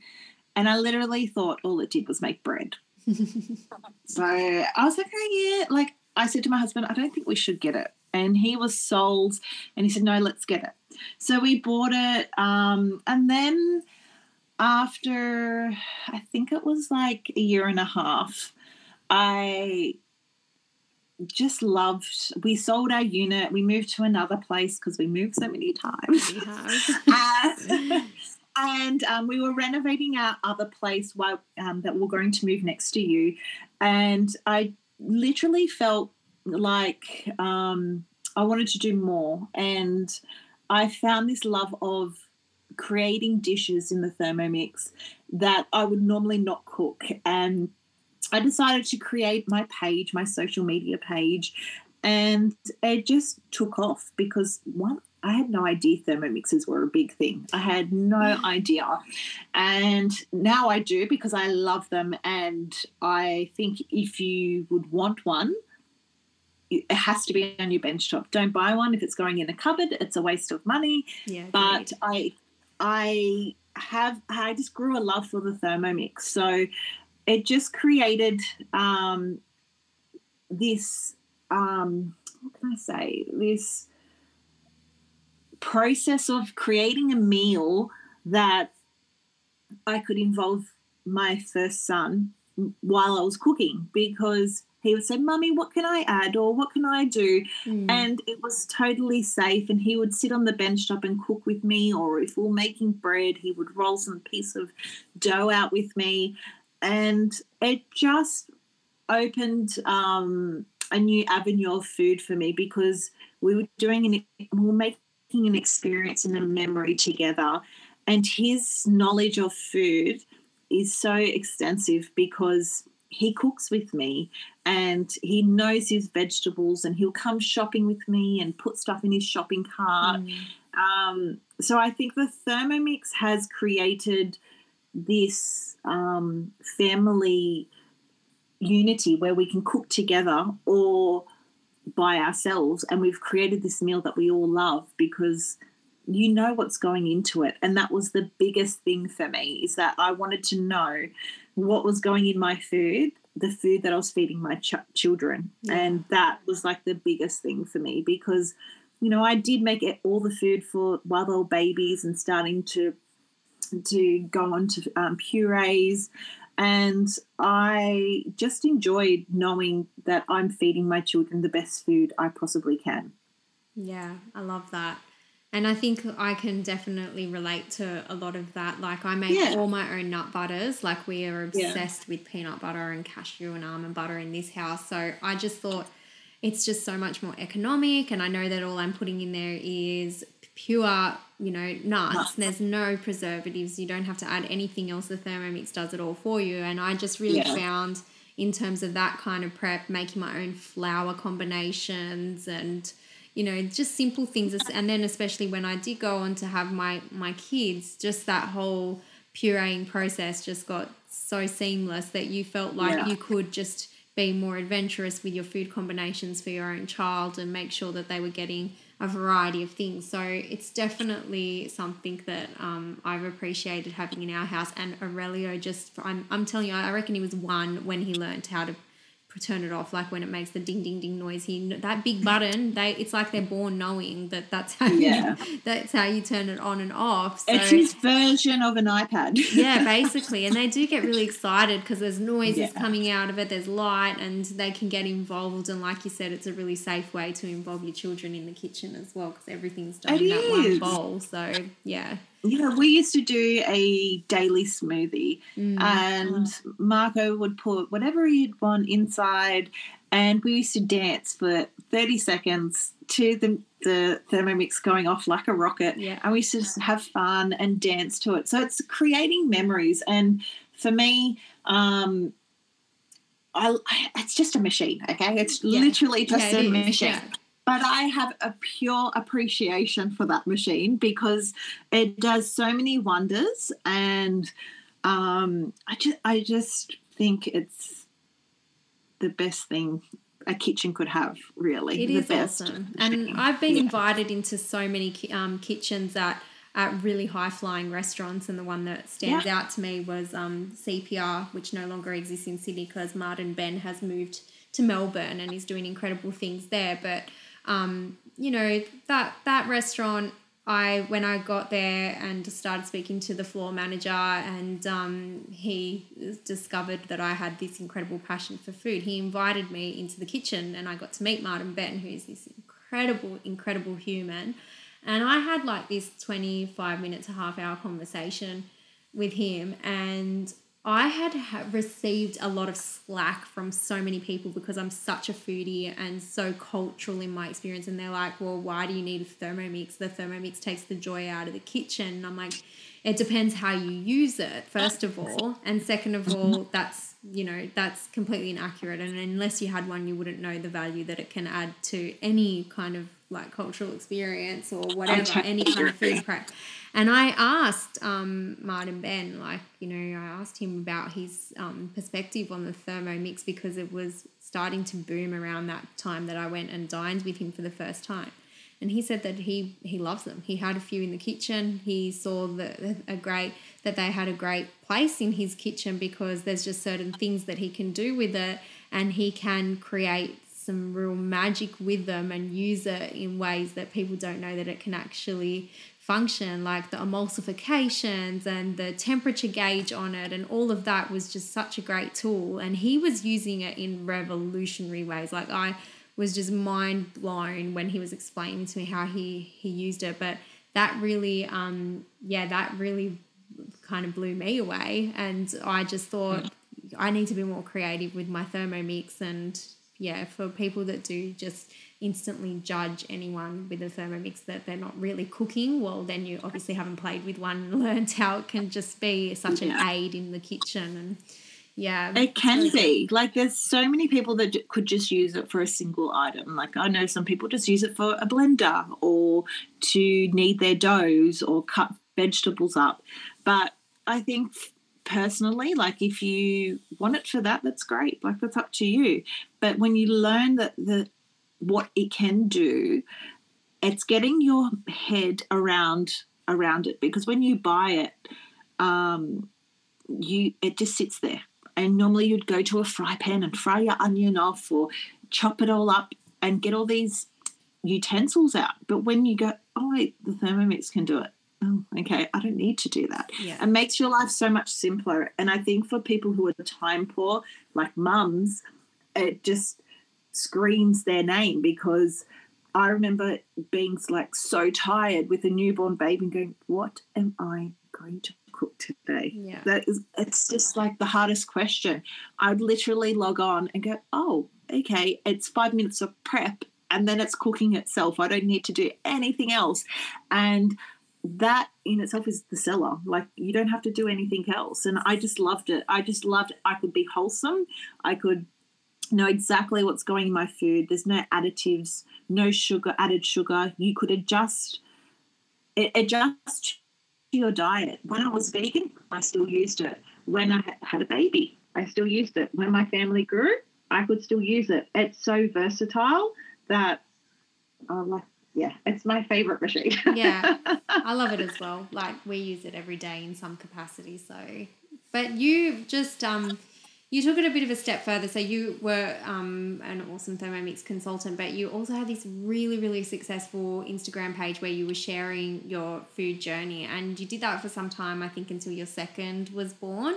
and I literally thought all it did was make bread. so I was like, oh yeah, like I said to my husband, I don't think we should get it, and he was sold, and he said, no, let's get it. So we bought it. Um, and then after, I think it was like a year and a half, I just loved we sold our unit. We moved to another place because we moved so many times. Uh, and um, we were renovating our other place while um, that we're going to move next to you. And i literally felt like um, i wanted to do more. And I found this love of creating dishes in the Thermomix that I would normally not cook. And I decided to create my page, my social media page, and it just took off because one I had no idea thermomixes were a big thing. I had no idea. And now I do because I love them. And I think if you would want one, it has to be on your bench top. Don't buy one if it's going in a cupboard. It's a waste of money. Yeah, but I, I have I just grew a love for the Thermomix. So it just created um, this. Um, what can I say? This process of creating a meal that I could involve my first son while I was cooking because he would say, Mummy, what can I add or what can I do? Mm. And it was totally safe. And he would sit on the bench top and cook with me, or if we were making bread, he would roll some piece of dough out with me. And it just opened um, a new avenue of food for me because we were doing an, we were making an experience and a memory together. And his knowledge of food is so extensive because he cooks with me and he knows his vegetables and he'll come shopping with me and put stuff in his shopping cart. Mm. Um, so I think the Thermomix has created this um, family unity where we can cook together or by ourselves and we've created this meal that we all love because you know what's going into it and that was the biggest thing for me is that i wanted to know what was going in my food the food that i was feeding my ch- children yeah. and that was like the biggest thing for me because you know i did make it all the food for while they were babies and starting to to go on to um, purees and I just enjoyed knowing that I'm feeding my children the best food I possibly can. Yeah, I love that. And I think I can definitely relate to a lot of that. Like I make yeah. all my own nut butters. Like we are obsessed yeah. with peanut butter and cashew and almond butter in this house. So I just thought it's just so much more economic and I know that all I'm putting in there is pure, you know, nuts. nuts. There's no preservatives. You don't have to add anything else. The Thermomix does it all for you. And I just really yeah. found in terms of that kind of prep, making my own flour combinations and you know just simple things and then especially when i did go on to have my my kids just that whole pureeing process just got so seamless that you felt like yeah. you could just be more adventurous with your food combinations for your own child and make sure that they were getting a variety of things. So it's definitely something that um, I've appreciated having in our house. And Aurelio just, I'm, I'm telling you, I reckon he was one when he learned how to turn it off like when it makes the ding ding ding noise. He that big button they it's like they're born knowing that that's how yeah. you that's how you turn it on and off. So, it's his version of an ipad. Yeah basically. And they do get really excited because there's noises yeah. coming out of it there's light and they can get involved. And like you said it's a really safe way to involve your children in the kitchen as well because everything's done it in that is. one bowl. So yeah yeah, we used to do a daily smoothie, mm. and Marco would put whatever he'd want inside, and we used to dance for 30 seconds to the, the Thermomix going off like a rocket. Yeah. And we used to just have fun and dance to it. So it's creating memories. And for me, um, I, it's just a machine, okay? It's yeah. literally just yeah, a machine. Yeah but I have a pure appreciation for that machine because it does so many wonders, and um, I just I just think it's the best thing a kitchen could have. Really, it the is best awesome. And I've been yeah. invited into so many um, kitchens at at really high flying restaurants, and the one that stands yeah. out to me was um, Sepia, which no longer exists in Sydney because Martin Benn has moved to Melbourne and is doing incredible things there. But um, you know that that restaurant I when I got there and started speaking to the floor manager, and um, he discovered that I had this incredible passion for food. He invited me into the kitchen, and I got to meet Martin Benn, who's this incredible, incredible human. And I had like this twenty five minutes, a half hour conversation with him, and I had received a lot of slack from so many people because I'm such a foodie and so cultural in my experience. And they're like, well, why do you need a Thermomix? The Thermomix takes the joy out of the kitchen. And I'm like, it depends how you use it, first of all. And second of all, that's, you know, that's completely inaccurate. And unless you had one, you wouldn't know the value that it can add to any kind of like cultural experience or whatever, any kind of food prep. And I asked um, Martin Benn, like, you know, I asked him about his um, perspective on the Thermomix because it was starting to boom around that time that I went and dined with him for the first time. And he said that he, he loves them. He had a few in the kitchen. He saw that a great that they had a great place in his kitchen because there's just certain things that he can do with it and he can create some real magic with them and use it in ways that people don't know that it can actually function, like the emulsifications and the temperature gauge on it, and all of that was just such a great tool. And he was using it in revolutionary ways. Like I was just mind blown when he was explaining to me how he he used it. But that really, um, yeah, that really kind of blew me away. And I just thought I need to be more creative with my Thermomix and yeah, for people that do just instantly judge anyone with a Thermomix that they're not really cooking, well, then you obviously haven't played with one and learned how it can just be such yeah. an aid in the kitchen. And yeah, it can be. Like, there's so many people that j- could just use it for a single item. Like, I know some people just use it for a blender or to knead their doughs or cut vegetables up. But I think personally like if you want it for that that's great. Like that's up to you. But when you learn that the what it can do it's getting your head around around it. Because when you buy it um you it just sits there. And normally you'd go to a fry pan and fry your onion off or chop it all up and get all these utensils out. But when you go oh wait the thermomix can do it oh, okay, I don't need to do that. Yeah. It makes your life so much simpler. And I think for people who are time poor, like mums, it just screams their name because I remember being like so tired with a newborn baby and going, what am I going to cook today? Yeah. That is, it's just like the hardest question. I'd literally log on and go, oh, okay, it's five minutes of prep and then it's cooking itself. I don't need to do anything else. And that in itself is the seller. Like you don't have to do anything else. And I just loved it. I just loved. I could be wholesome. I could know exactly what's going in my food. There's no additives, no sugar, added sugar. You could adjust adjust your diet. When I was vegan, I still used it. When I had a baby, I still used it. When my family grew, I could still use it. It's so versatile that uh, like yeah, it's my favorite machine. yeah, I love it as well. Like we use it every day in some capacity. So, but you just um, you took it a bit of a step further. So you were um an awesome Thermomix consultant, but you also had this really really successful Instagram page where you were sharing your food journey, and you did that for some time. I think until your second was born,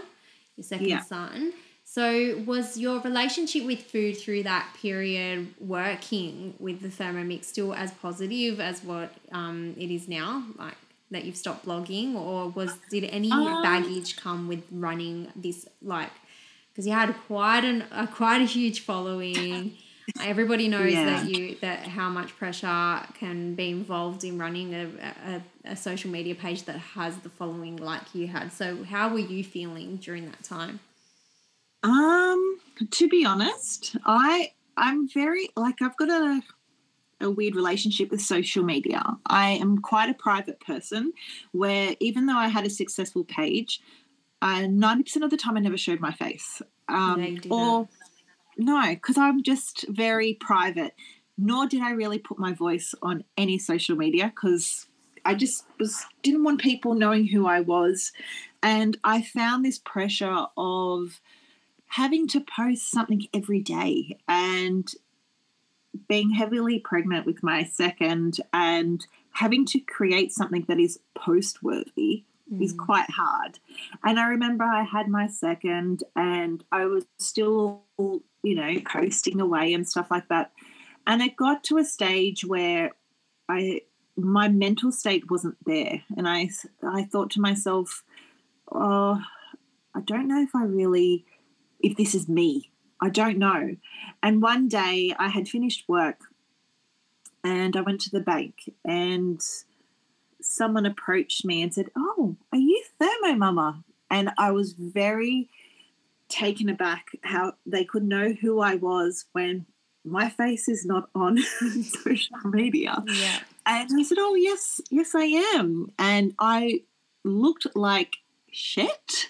your second yeah. son. So, was your relationship with food through that period working with the Thermomix still as positive as what um, it is now? Like that you've stopped blogging, or was did any um, baggage come with running this? Like, because you had quite an a quite a huge following. Everybody knows yeah. that you that how much pressure can be involved in running a, a, a social media page that has the following like you had. So, how were you feeling during that time? Um, to be honest, I I'm very like I've got a a weird relationship with social media. I am quite a private person where even though I had a successful page, ninety percent of the time I never showed my face. Um, or no, because I'm just very private. Nor did I really put my voice on any social media because I just was didn't want people knowing who I was, and I found this pressure of having to post something every day and being heavily pregnant with my second and having to create something that is post worthy mm. is quite hard. And I remember I had my second and I was still, you know, posting away and stuff like that. And it got to a stage where I my mental state wasn't there and I I thought to myself, oh, I don't know if I really if this is me. I don't know. And one day I had finished work and I went to the bank and someone approached me and said, Oh, are you Thermo Mama? And I was very taken aback how they could know who I was when my face is not on social media. Yeah. And I said, Oh, yes, yes, I am. And I looked like shit.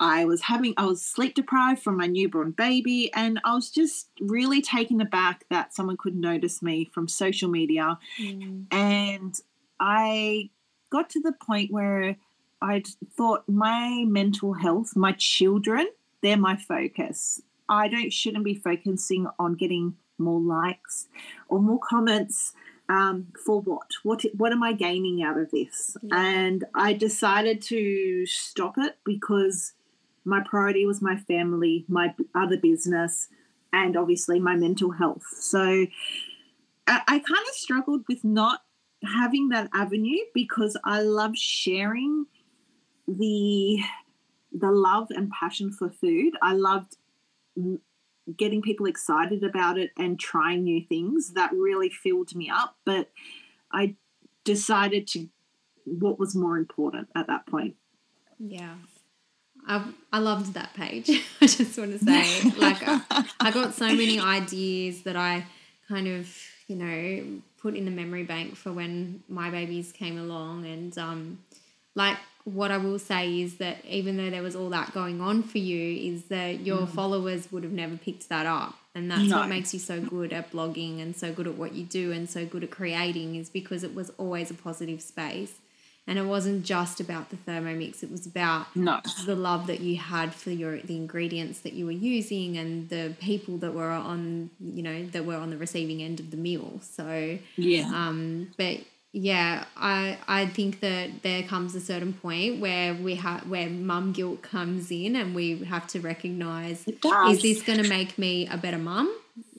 I was having, I was sleep deprived from my newborn baby, and I was just really taken aback that someone could notice me from social media. Mm. And I got to the point where I thought my mental health, my children, they're my focus. I don't shouldn't be focusing on getting more likes or more comments um, for what? What what am I gaining out of this? Yeah. And I decided to stop it because my priority was my family, my other business, and obviously my mental health. So I, I kind of struggled with not having that avenue because I love sharing the the love and passion for food. I loved getting people excited about it and trying new things that really filled me up but i decided to what was more important at that point. Yeah. I i loved that page. I just want to say like I, I got so many ideas that i kind of you know put in the memory bank for when my babies came along and um like what I will say is that even though there was all that going on for you, is that your mm. followers would have never picked that up. And that's no. what makes you so good at blogging and so good at what you do and so good at creating is because it was always a positive space. And it wasn't just about the Thermomix, it was about no. the love that you had for your the ingredients that you were using and the people that were on, you know, that were on the receiving end of the meal. So yeah. Um, but yeah, I I think that there comes a certain point where we have where mum guilt comes in, and we have to recognize: is this going to make me a better mum?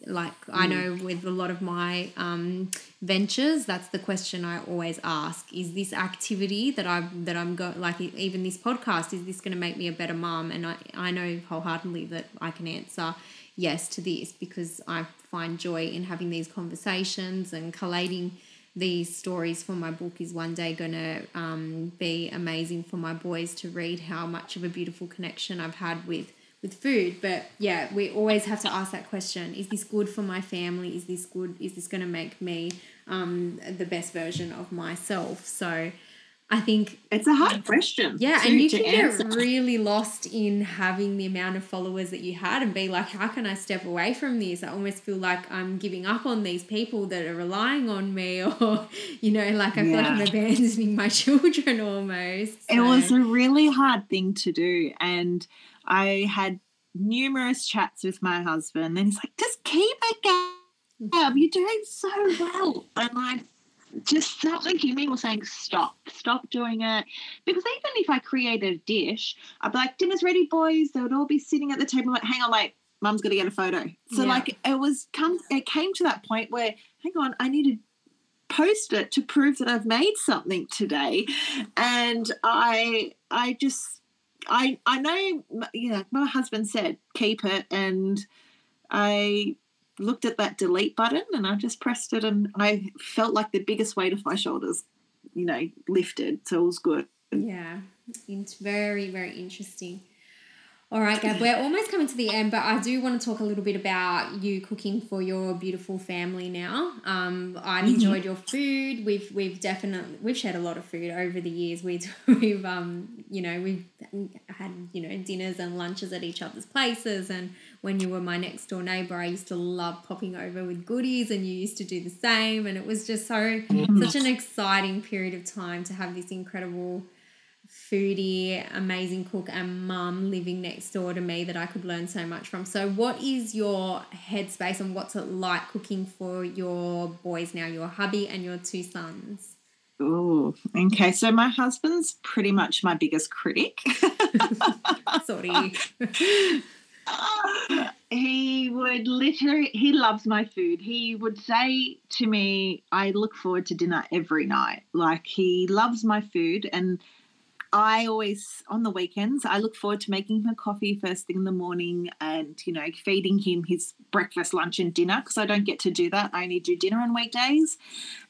Like mm. I know with a lot of my um, ventures, that's the question I always ask: Is this activity that I that I'm going like even this podcast is this going to make me a better mum? And I I know wholeheartedly that I can answer yes to this because I find joy in having these conversations and collating these stories for my book is one day going to um, be amazing for my boys to read how much of a beautiful connection I've had with with food. But yeah we always have to ask that question. Is this good for my family? Is this good? Is this going to make me um, the best version of myself? So I think it's a hard question. Yeah, to, and you can answer. get really lost in having the amount of followers that you had and be like, how can I step away from this? I almost feel like I'm giving up on these people that are relying on me, or, you know, like I feel yeah. like I'm abandoning my children almost. So. It was a really hard thing to do. And I had numerous chats with my husband, and he's like, just keep it going. Mm-hmm. You're doing so well. And I just something in me was saying stop stop doing it. Because even if i created a dish i'd be like dinner's ready boys. They would all be sitting at the table like hang on like, mum's gonna get a photo. So yeah. like it was come it came to that point where hang on i need to post it to prove that i've made something today. And i i just i i know you know my husband said keep it. And i looked at that delete button and I just pressed it and I felt like the biggest weight of my shoulders, you know, lifted. So it was good. Yeah, it's very, very interesting. All right, Gab, we're almost coming to the end, but I do want to talk a little bit about you cooking for your beautiful family now. Um, I've mm-hmm. enjoyed your food. We've we've definitely we've shared a lot of food over the years. We we've um you know we've had you know dinners and lunches at each other's places, and when you were my next door neighbor, I used to love popping over with goodies, and you used to do the same, and it was just so mm-hmm. such an exciting period of time to have this incredible foodie, amazing cook, and mum living next door to me that I could learn so much from. So, what is your headspace and what's it like cooking for your boys now, your hubby and your two sons? Oh, okay. So my husband's pretty much my biggest critic. Sorry. he would literally he loves my food he would say to me i look forward to dinner every night like he loves my food and I always, on the weekends, I look forward to making him a coffee first thing in the morning and, you know, feeding him his breakfast, lunch, and dinner because I don't get to do that. I only do dinner on weekdays.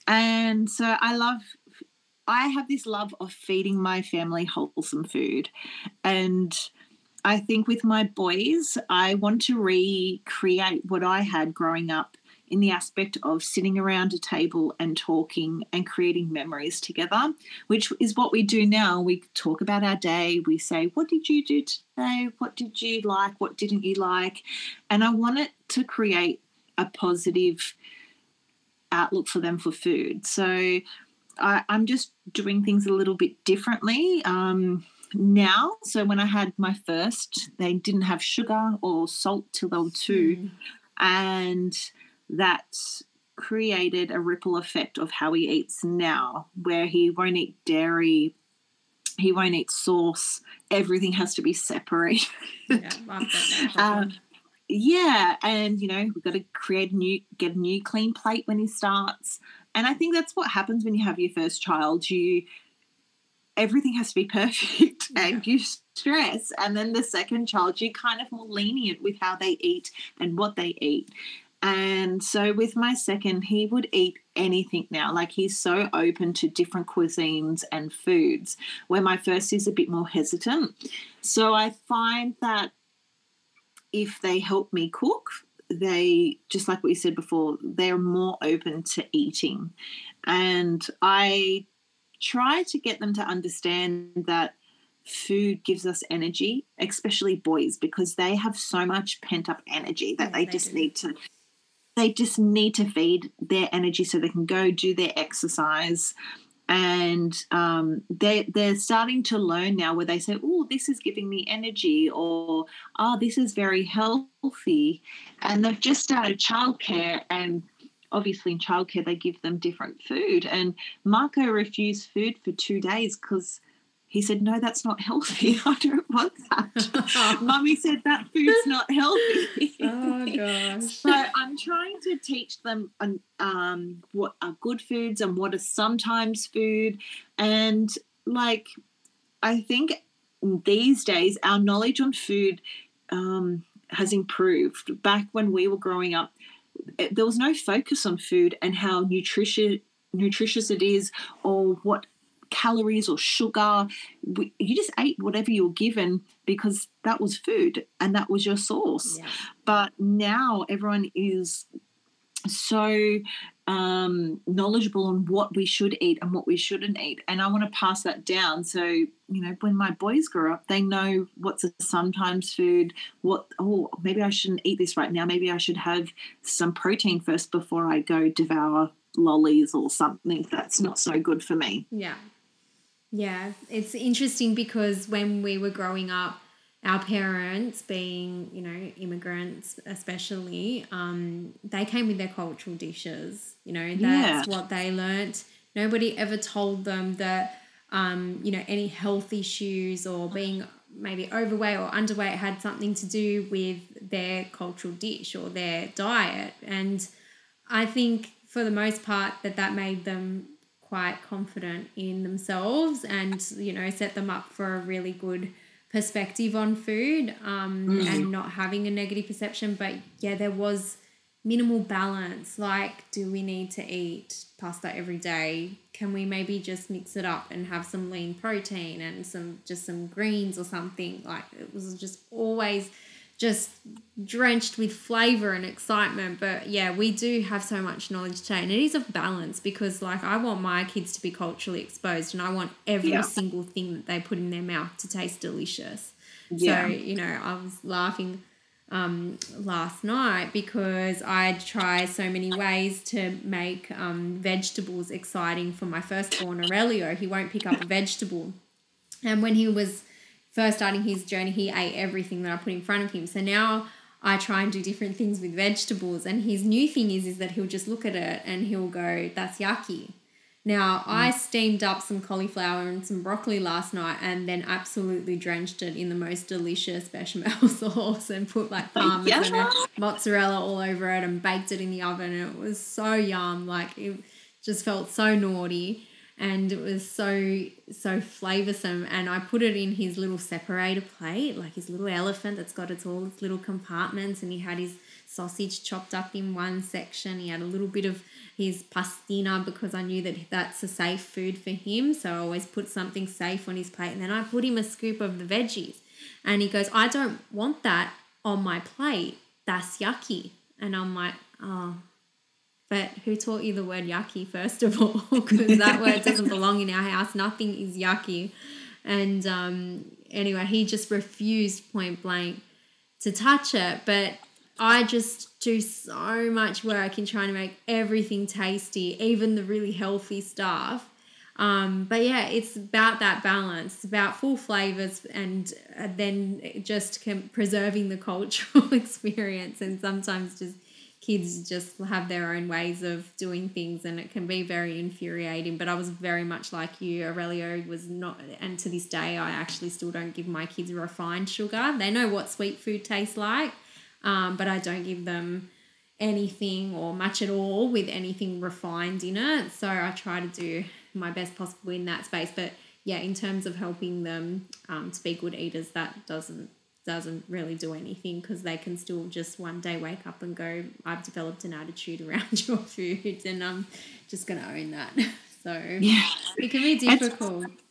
And so I love, I have this love of feeding my family wholesome food. And I think with my boys, I want to recreate what I had growing up in the aspect of sitting around a table and talking and creating memories together, which is what we do now. We talk about our day, we say, What did you do today? What did you like? What didn't you like? And I want it to create a positive outlook for them for food. So I, am just doing things a little bit differently. Um, now. So when I had my first, they didn't have sugar or salt till they were two. Mm. And that created a ripple effect of how he eats now, where he won't eat dairy, he won't eat sauce. Everything has to be separated. Yeah, um, yeah, and you know we've got to create a new, get a new clean plate when he starts. And I think that's what happens when you have your first child. You everything has to be perfect and you stress. And then the second child, you're kind of more lenient with how they eat and what they eat. And so with my second, he would eat anything now. Like he's so open to different cuisines and foods, where my first is a bit more hesitant. So I find that if they help me cook, they just like what you said before, they're more open to eating. And I try to get them to understand that food gives us energy, especially boys, because they have so much pent up energy that they, they, just do. need to they just need to feed their energy so they can go do their exercise. And um, they they're starting to learn now where they say, "Oh, this is giving me energy," or "Oh, this is very healthy," and they've just started childcare and obviously in childcare they give them different food. And Marco refused food for two days because he said, No, that's not healthy. I don't want that. Mummy said that food's not healthy. oh gosh. so I'm trying to teach them um, what are good foods and what are sometimes food. And like I think these days our knowledge on food um, has improved. Back when we were growing up, Eh, there was no focus on food and how nutritious nutritious it is or what calories or sugar you just ate whatever you were given because that was food and that was your source yeah. but now everyone is so um, knowledgeable on what we should eat and what we shouldn't eat. And I want to pass that down. So, you know, when my boys grow up, they know what's a sometimes food, what, oh, maybe I shouldn't eat this right now. Maybe I should have some protein first before I go devour lollies or something that's not so good for me. Yeah. Yeah. It's interesting because when we were growing up, our parents being you know immigrants especially um, they came with their cultural dishes you know that's yeah. what they learnt nobody ever told them that um, you know any health issues or being maybe overweight or underweight had something to do with their cultural dish or their diet and i think for the most part that that made them quite confident in themselves and you know set them up for a really good perspective on food um, mm. and not having a negative perception. But yeah, there was minimal balance. Like, do we need to eat pasta every day? Can we maybe just mix it up and have some lean protein and some just some greens or something? Like, it was just always just drenched with flavor and excitement. But yeah, we do have so much knowledge today, and it is a balance because, like, I want my kids to be culturally exposed, and I want every yeah. single thing that they put in their mouth to taste delicious. Yeah. So you know, I was laughing um, last night because I try so many ways to make um, vegetables exciting for my firstborn Aurelio. He won't pick up a vegetable, and when he was first starting his journey, he ate everything that I put in front of him. So now I try and do different things with vegetables. And his new thing is, is that he'll just look at it and he'll go, that's yucky. Now, mm. I steamed up some cauliflower and some broccoli last night and then absolutely drenched it in the most delicious bechamel sauce and put like parmesan yeah. and mozzarella all over it and baked it in the oven. And it was so yum. Like, it just felt so naughty and it was so so flavorsome and i put it in his little separator plate like his little elephant that's got its all its little compartments and he had his sausage chopped up in one section. He had a little bit of his pastina because i knew that that's a safe food for him so i always put something safe on his plate. And then i put him a scoop of the veggies. And he goes i don't want that on my plate. That's yucky. And i'm like oh but who taught you the word yucky, first of all? Because that word doesn't belong in our house. Nothing is yucky. And um, anyway, he just refused point blank to touch it. But I just do so much work in trying to make everything tasty, even the really healthy stuff. Um, but yeah, it's about that balance. It's about full flavors and uh, then just preserving the cultural experience. And sometimes just kids just have their own ways of doing things, and it can be very infuriating. But I was very much like you. Aurelio was not, and to this day, I actually still don't give my kids refined sugar. They know what sweet food tastes like, um, but I don't give them anything or much at all with anything refined in it. So I try to do my best possible in that space. But yeah, in terms of helping them um, to be good eaters, that doesn't doesn't really do anything because they can still just one day wake up and go, I've developed an attitude around your food and I'm just going to own that. So yeah. it can be difficult. It's,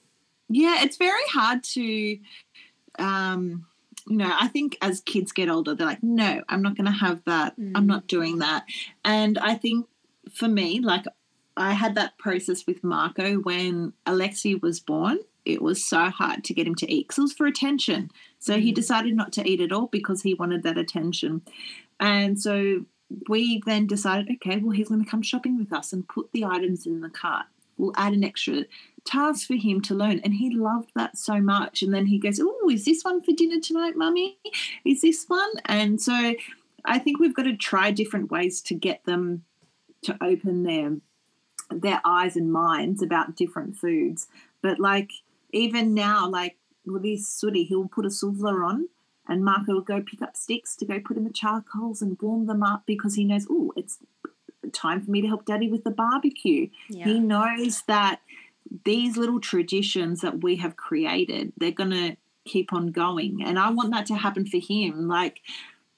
yeah, it's very hard to, um, you know, I think as kids get older, they're like, no, I'm not going to have that. Mm. I'm not doing that. And I think for me, like I had that process with Marco when Alexi was born. It was so hard to get him to eat because it was for attention. So he mm. decided not to eat at all because he wanted that attention. And so we then decided, okay, well, he's going to come shopping with us and put the items in the cart. We'll add an extra task for him to learn. And he loved that so much. And then he goes, Oh, is this one for dinner tonight, mummy? Is this one? And so I think we've got to try different ways to get them to open their their eyes and minds about different foods. But like even now, like with his sooty, he'll put a souvla on and Marco will go pick up sticks to go put in the charcoals and warm them up because he knows, oh, it's time for me to help daddy with the barbecue. Yeah. He knows that these little traditions that we have created, they're going to keep on going. And I want that to happen for him. Like,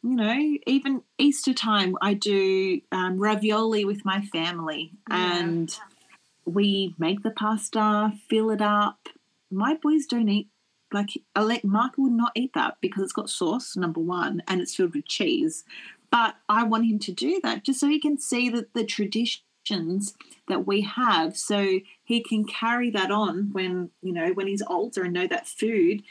you know, even Easter time, I do um, ravioli with my family yeah. and we make the pasta, fill it up. My boys don't eat, like, let Mark would not eat that because it's got sauce, number one, and it's filled with cheese. But I want him to do that just so he can see that the traditions that we have so he can carry that on when you know when he's older and know that food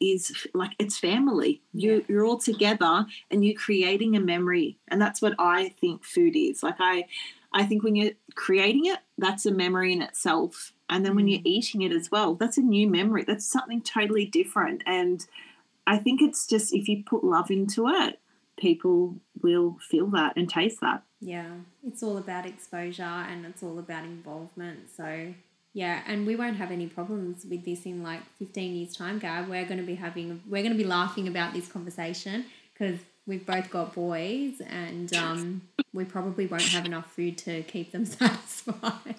is like it's family. You you're all together and you're creating a memory. And that's what I think food is. Like I I think when you're creating it, that's a memory in itself. And then when you're mm. eating it as well, that's a new memory. That's something totally different. And I think it's just if you put love into it, people will feel that and taste that. Yeah. It's all about exposure and it's all about involvement. So yeah, and we won't have any problems with this in like 15 years' time, Gab. We're going to be having, we're going to be laughing about this conversation because we've both got boys and um, we probably won't have enough food to keep them satisfied.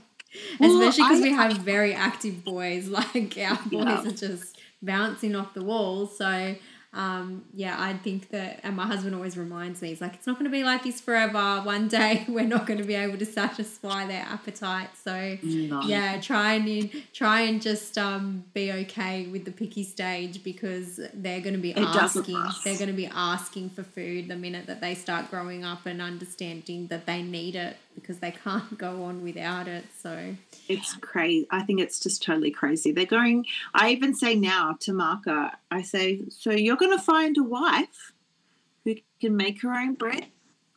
Well, Especially because we have very active boys, like our boys yeah. are just bouncing off the walls. So um, yeah, I think that, and my husband always reminds me, he's like, it's not going to be like this forever. One day we're not going to be able to satisfy their appetite. So no. yeah, try and try and just um, be okay with the picky stage because they're going to be it asking. They're going to be asking for food the minute that they start growing up and understanding that they need it because they can't go on without it. So it's crazy. I think it's just totally crazy. They're going. I even say now to Marco, I say, so you're going to find a wife who can make her own bread,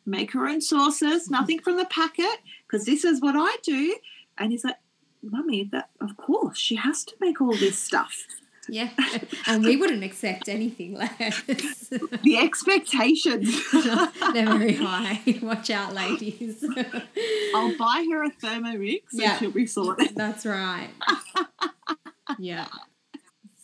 make her own sauces, mm-hmm. nothing from the packet, because this is what I do. And he's like, Mummy, that of course she has to make all this stuff. Yeah, and we wouldn't accept anything less. the expectations. They're very high. Watch out, ladies. I'll buy her a Thermomix yeah. and she'll be sorted. That's right. yeah.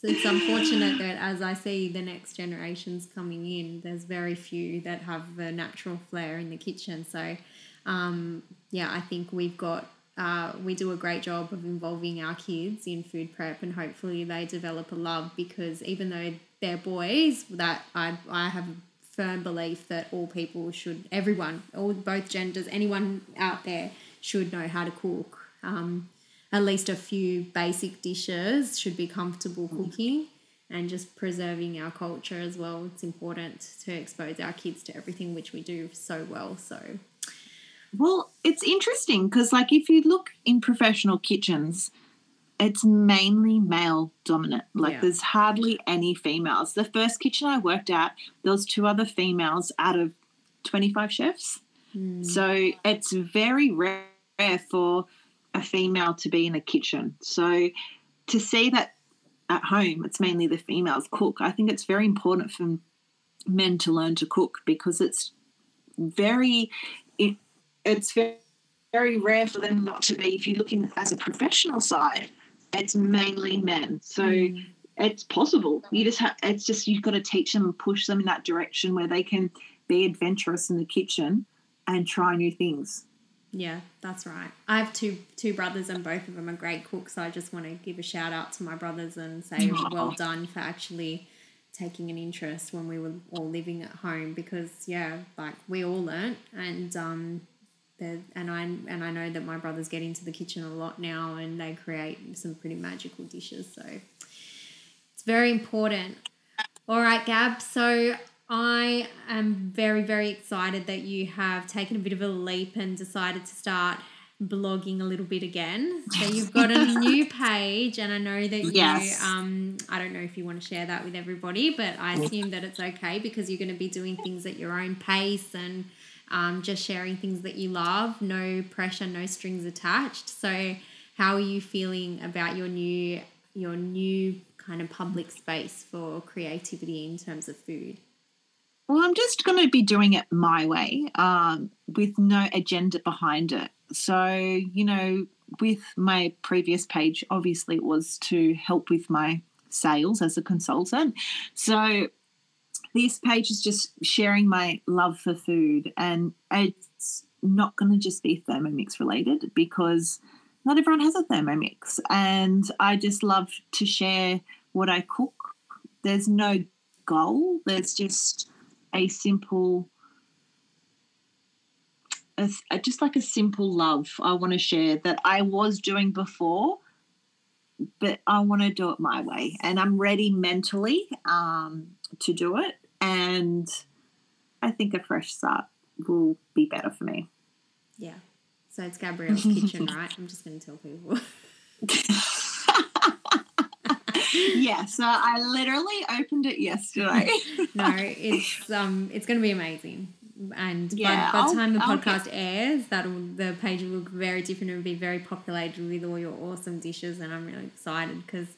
So it's unfortunate that as I see the next generations coming in, there's very few that have a natural flair in the kitchen. So, um, yeah, I think we've got uh, we do a great job of involving our kids in food prep and hopefully they develop a love because even though they're boys that I, I have a firm belief that all people should everyone all both genders anyone out there should know how to cook. Um, at least a few basic dishes should be comfortable cooking and just preserving our culture as well. It's important to expose our kids to everything which we do so well so Well, it's interesting because, like, if you look in professional kitchens, it's mainly male dominant. Like, yeah. there's hardly any females. The first kitchen I worked at, there was two other females out of 25 chefs. Mm. So it's very rare for a female to be in a kitchen. So to see that at home, it's mainly the females cook. I think it's very important for men to learn to cook because it's very it, it's very, very rare for them not to be. If you're looking as a professional side, it's mainly men. So mm. it's possible. You just have. It's just you've got to teach them and push them in that direction where they can be adventurous in the kitchen and try new things. Yeah, that's right. I have two two brothers and both of them are great cooks. So I just want to give a shout out to my brothers and say Aww. well done for actually taking an interest when we were all living at home because yeah, like we all learnt and um and I and I know that my brothers get into the kitchen a lot now and they create some pretty magical dishes. So it's very important. All right, Gab. So I am very, very excited that you have taken a bit of a leap and decided to start blogging a little bit again. So you've got a new page, and I know that you. Yes. Um, I don't know if you want to share that with everybody, but I assume that it's okay because you're going to be doing things at your own pace and um, just sharing things that you love. No pressure, no strings attached. So, how are you feeling about your new your new kind of public space for creativity in terms of food? Well, I'm just going to be doing it my way um, with no agenda behind it. So, you know, with my previous page, obviously it was to help with my sales as a consultant. So, this page is just sharing my love for food, and it's not going to just be Thermomix related because not everyone has a Thermomix. And I just love to share what I cook. There's no goal, there's just a simple a, just like a simple love I want to share that I was doing before, but I want to do it my way, and I'm ready mentally um, to do it. And I think a fresh start will be better for me. Yeah. So it's Gabrielle's kitchen, right? I'm just going to tell people. yeah, so I literally opened it yesterday. no, it's um it's gonna be amazing. And yeah, by, by the time the podcast airs, that the page will look very different and be very populated with all your awesome dishes. And I'm really excited because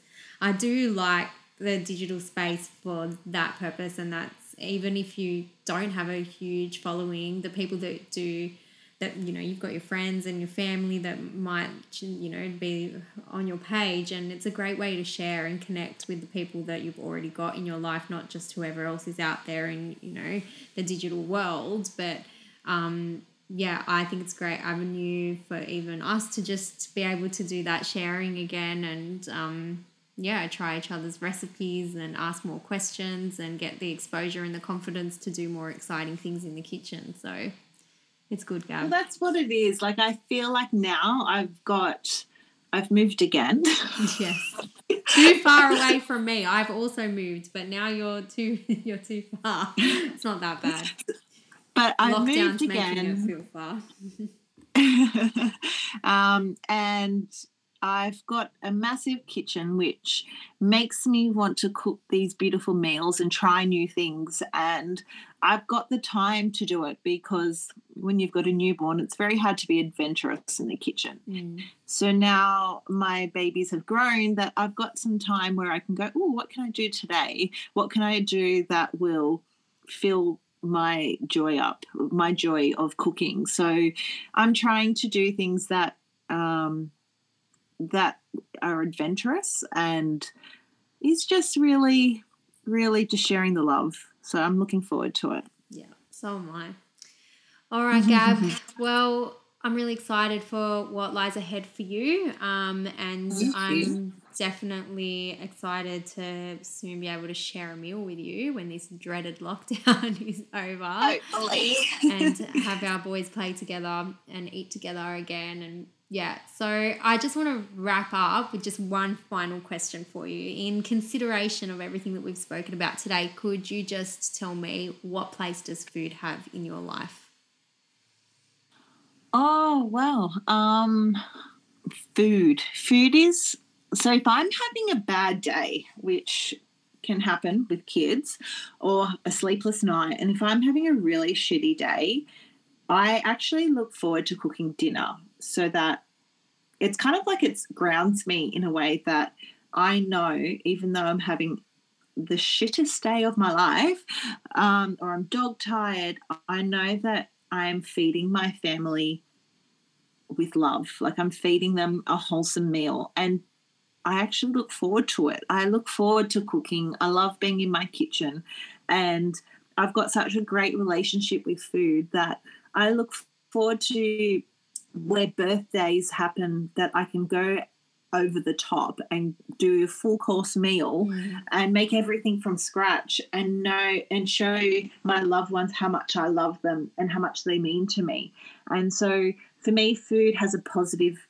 I do like the digital space for that purpose. And that's even if you don't have a huge following, the people that do that you know you've got your friends and your family that might you know be on your page and it's a great way to share and connect with the people that you've already got in your life not just whoever else is out there in you know the digital world but um, yeah i think it's a great avenue for even us to just be able to do that sharing again and um, yeah try each other's recipes and ask more questions and get the exposure and the confidence to do more exciting things in the kitchen so it's good, Gab. Well, that's what it is. Like I feel like now I've got, I've moved again. yes, too far away from me. I've also moved, but now you're too, you're too far. It's not that bad. But I've Lockdown's moved again. feel far. um, and I've got a massive kitchen which makes me want to cook these beautiful meals and try new things. And I've got the time to do it because when you've got a newborn, it's very hard to be adventurous in the kitchen. Mm. So now my babies have grown that I've got some time where I can go, oh, what can I do today? What can I do that will fill my joy up, my joy of cooking? So I'm trying to do things that, um, that are adventurous and is just really, really just sharing the love. So I'm looking forward to it. Yeah, so am I. All right, Gab. well, I'm really excited for what lies ahead for you. Um, and I'm definitely excited to soon be able to share a meal with you when this dreaded lockdown is over. Hopefully. and have our boys play together and eat together again and yeah, so I just want to wrap up with just one final question for you. In consideration of everything that we've spoken about today, could you just tell me what place does food have in your life? Oh well, um, food. Food is so if I'm having a bad day, which can happen with kids, or a sleepless night, and if I'm having a really shitty day, I actually look forward to cooking dinner so that it's kind of like it grounds me in a way that I know, even though I'm having the shittest day of my life, um, or I'm dog tired, I know that I'm feeding my family with love. Like I'm feeding them a wholesome meal. And I actually look forward to it. I look forward to cooking. I love being in my kitchen. And I've got such a great relationship with food that I look forward to where birthdays happen that I can go over the top and do a full course meal mm. and make everything from scratch and know and show my loved ones how much I love them and how much they mean to me. And so for me, food has a positive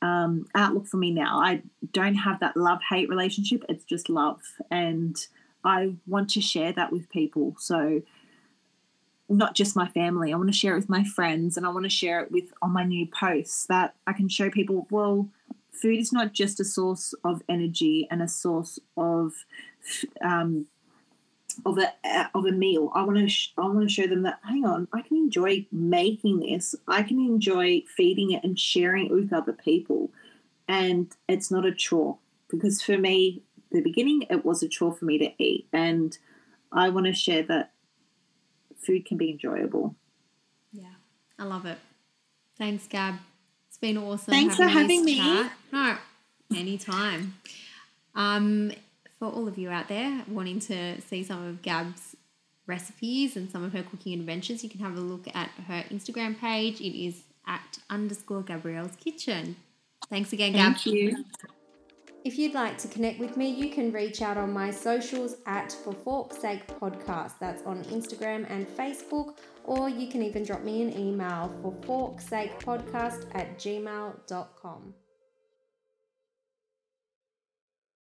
um, outlook for me now. I don't have that love hate relationship, it's just love. And I want to share that with people. So, not just my family, I want to share it with my friends and I want to share it with on my new posts that I can show people, well, food is not just a source of energy and a source of um, of a of a meal. I want to sh- I want to show them that hang on, I can enjoy making this. I can enjoy feeding it and sharing it with other people, and it's not a chore because for me, the beginning it was a chore for me to eat, and I want to share that food can be enjoyable. Yeah, I love it. Thanks, Gab. It's been awesome. Thanks having for having me. Chat. No, anytime. Um, for all of you out there wanting to see some of Gab's recipes and some of her cooking adventures, you can have a look at her Instagram page. It is at underscore Gabrielle's Kitchen. Thanks again, Gab. Thank you. If you'd like to connect with me, you can reach out on my socials at For Fork's Sake Podcast. That's on Instagram and Facebook, or you can even drop me an email for forksakepodcast at gmail.com.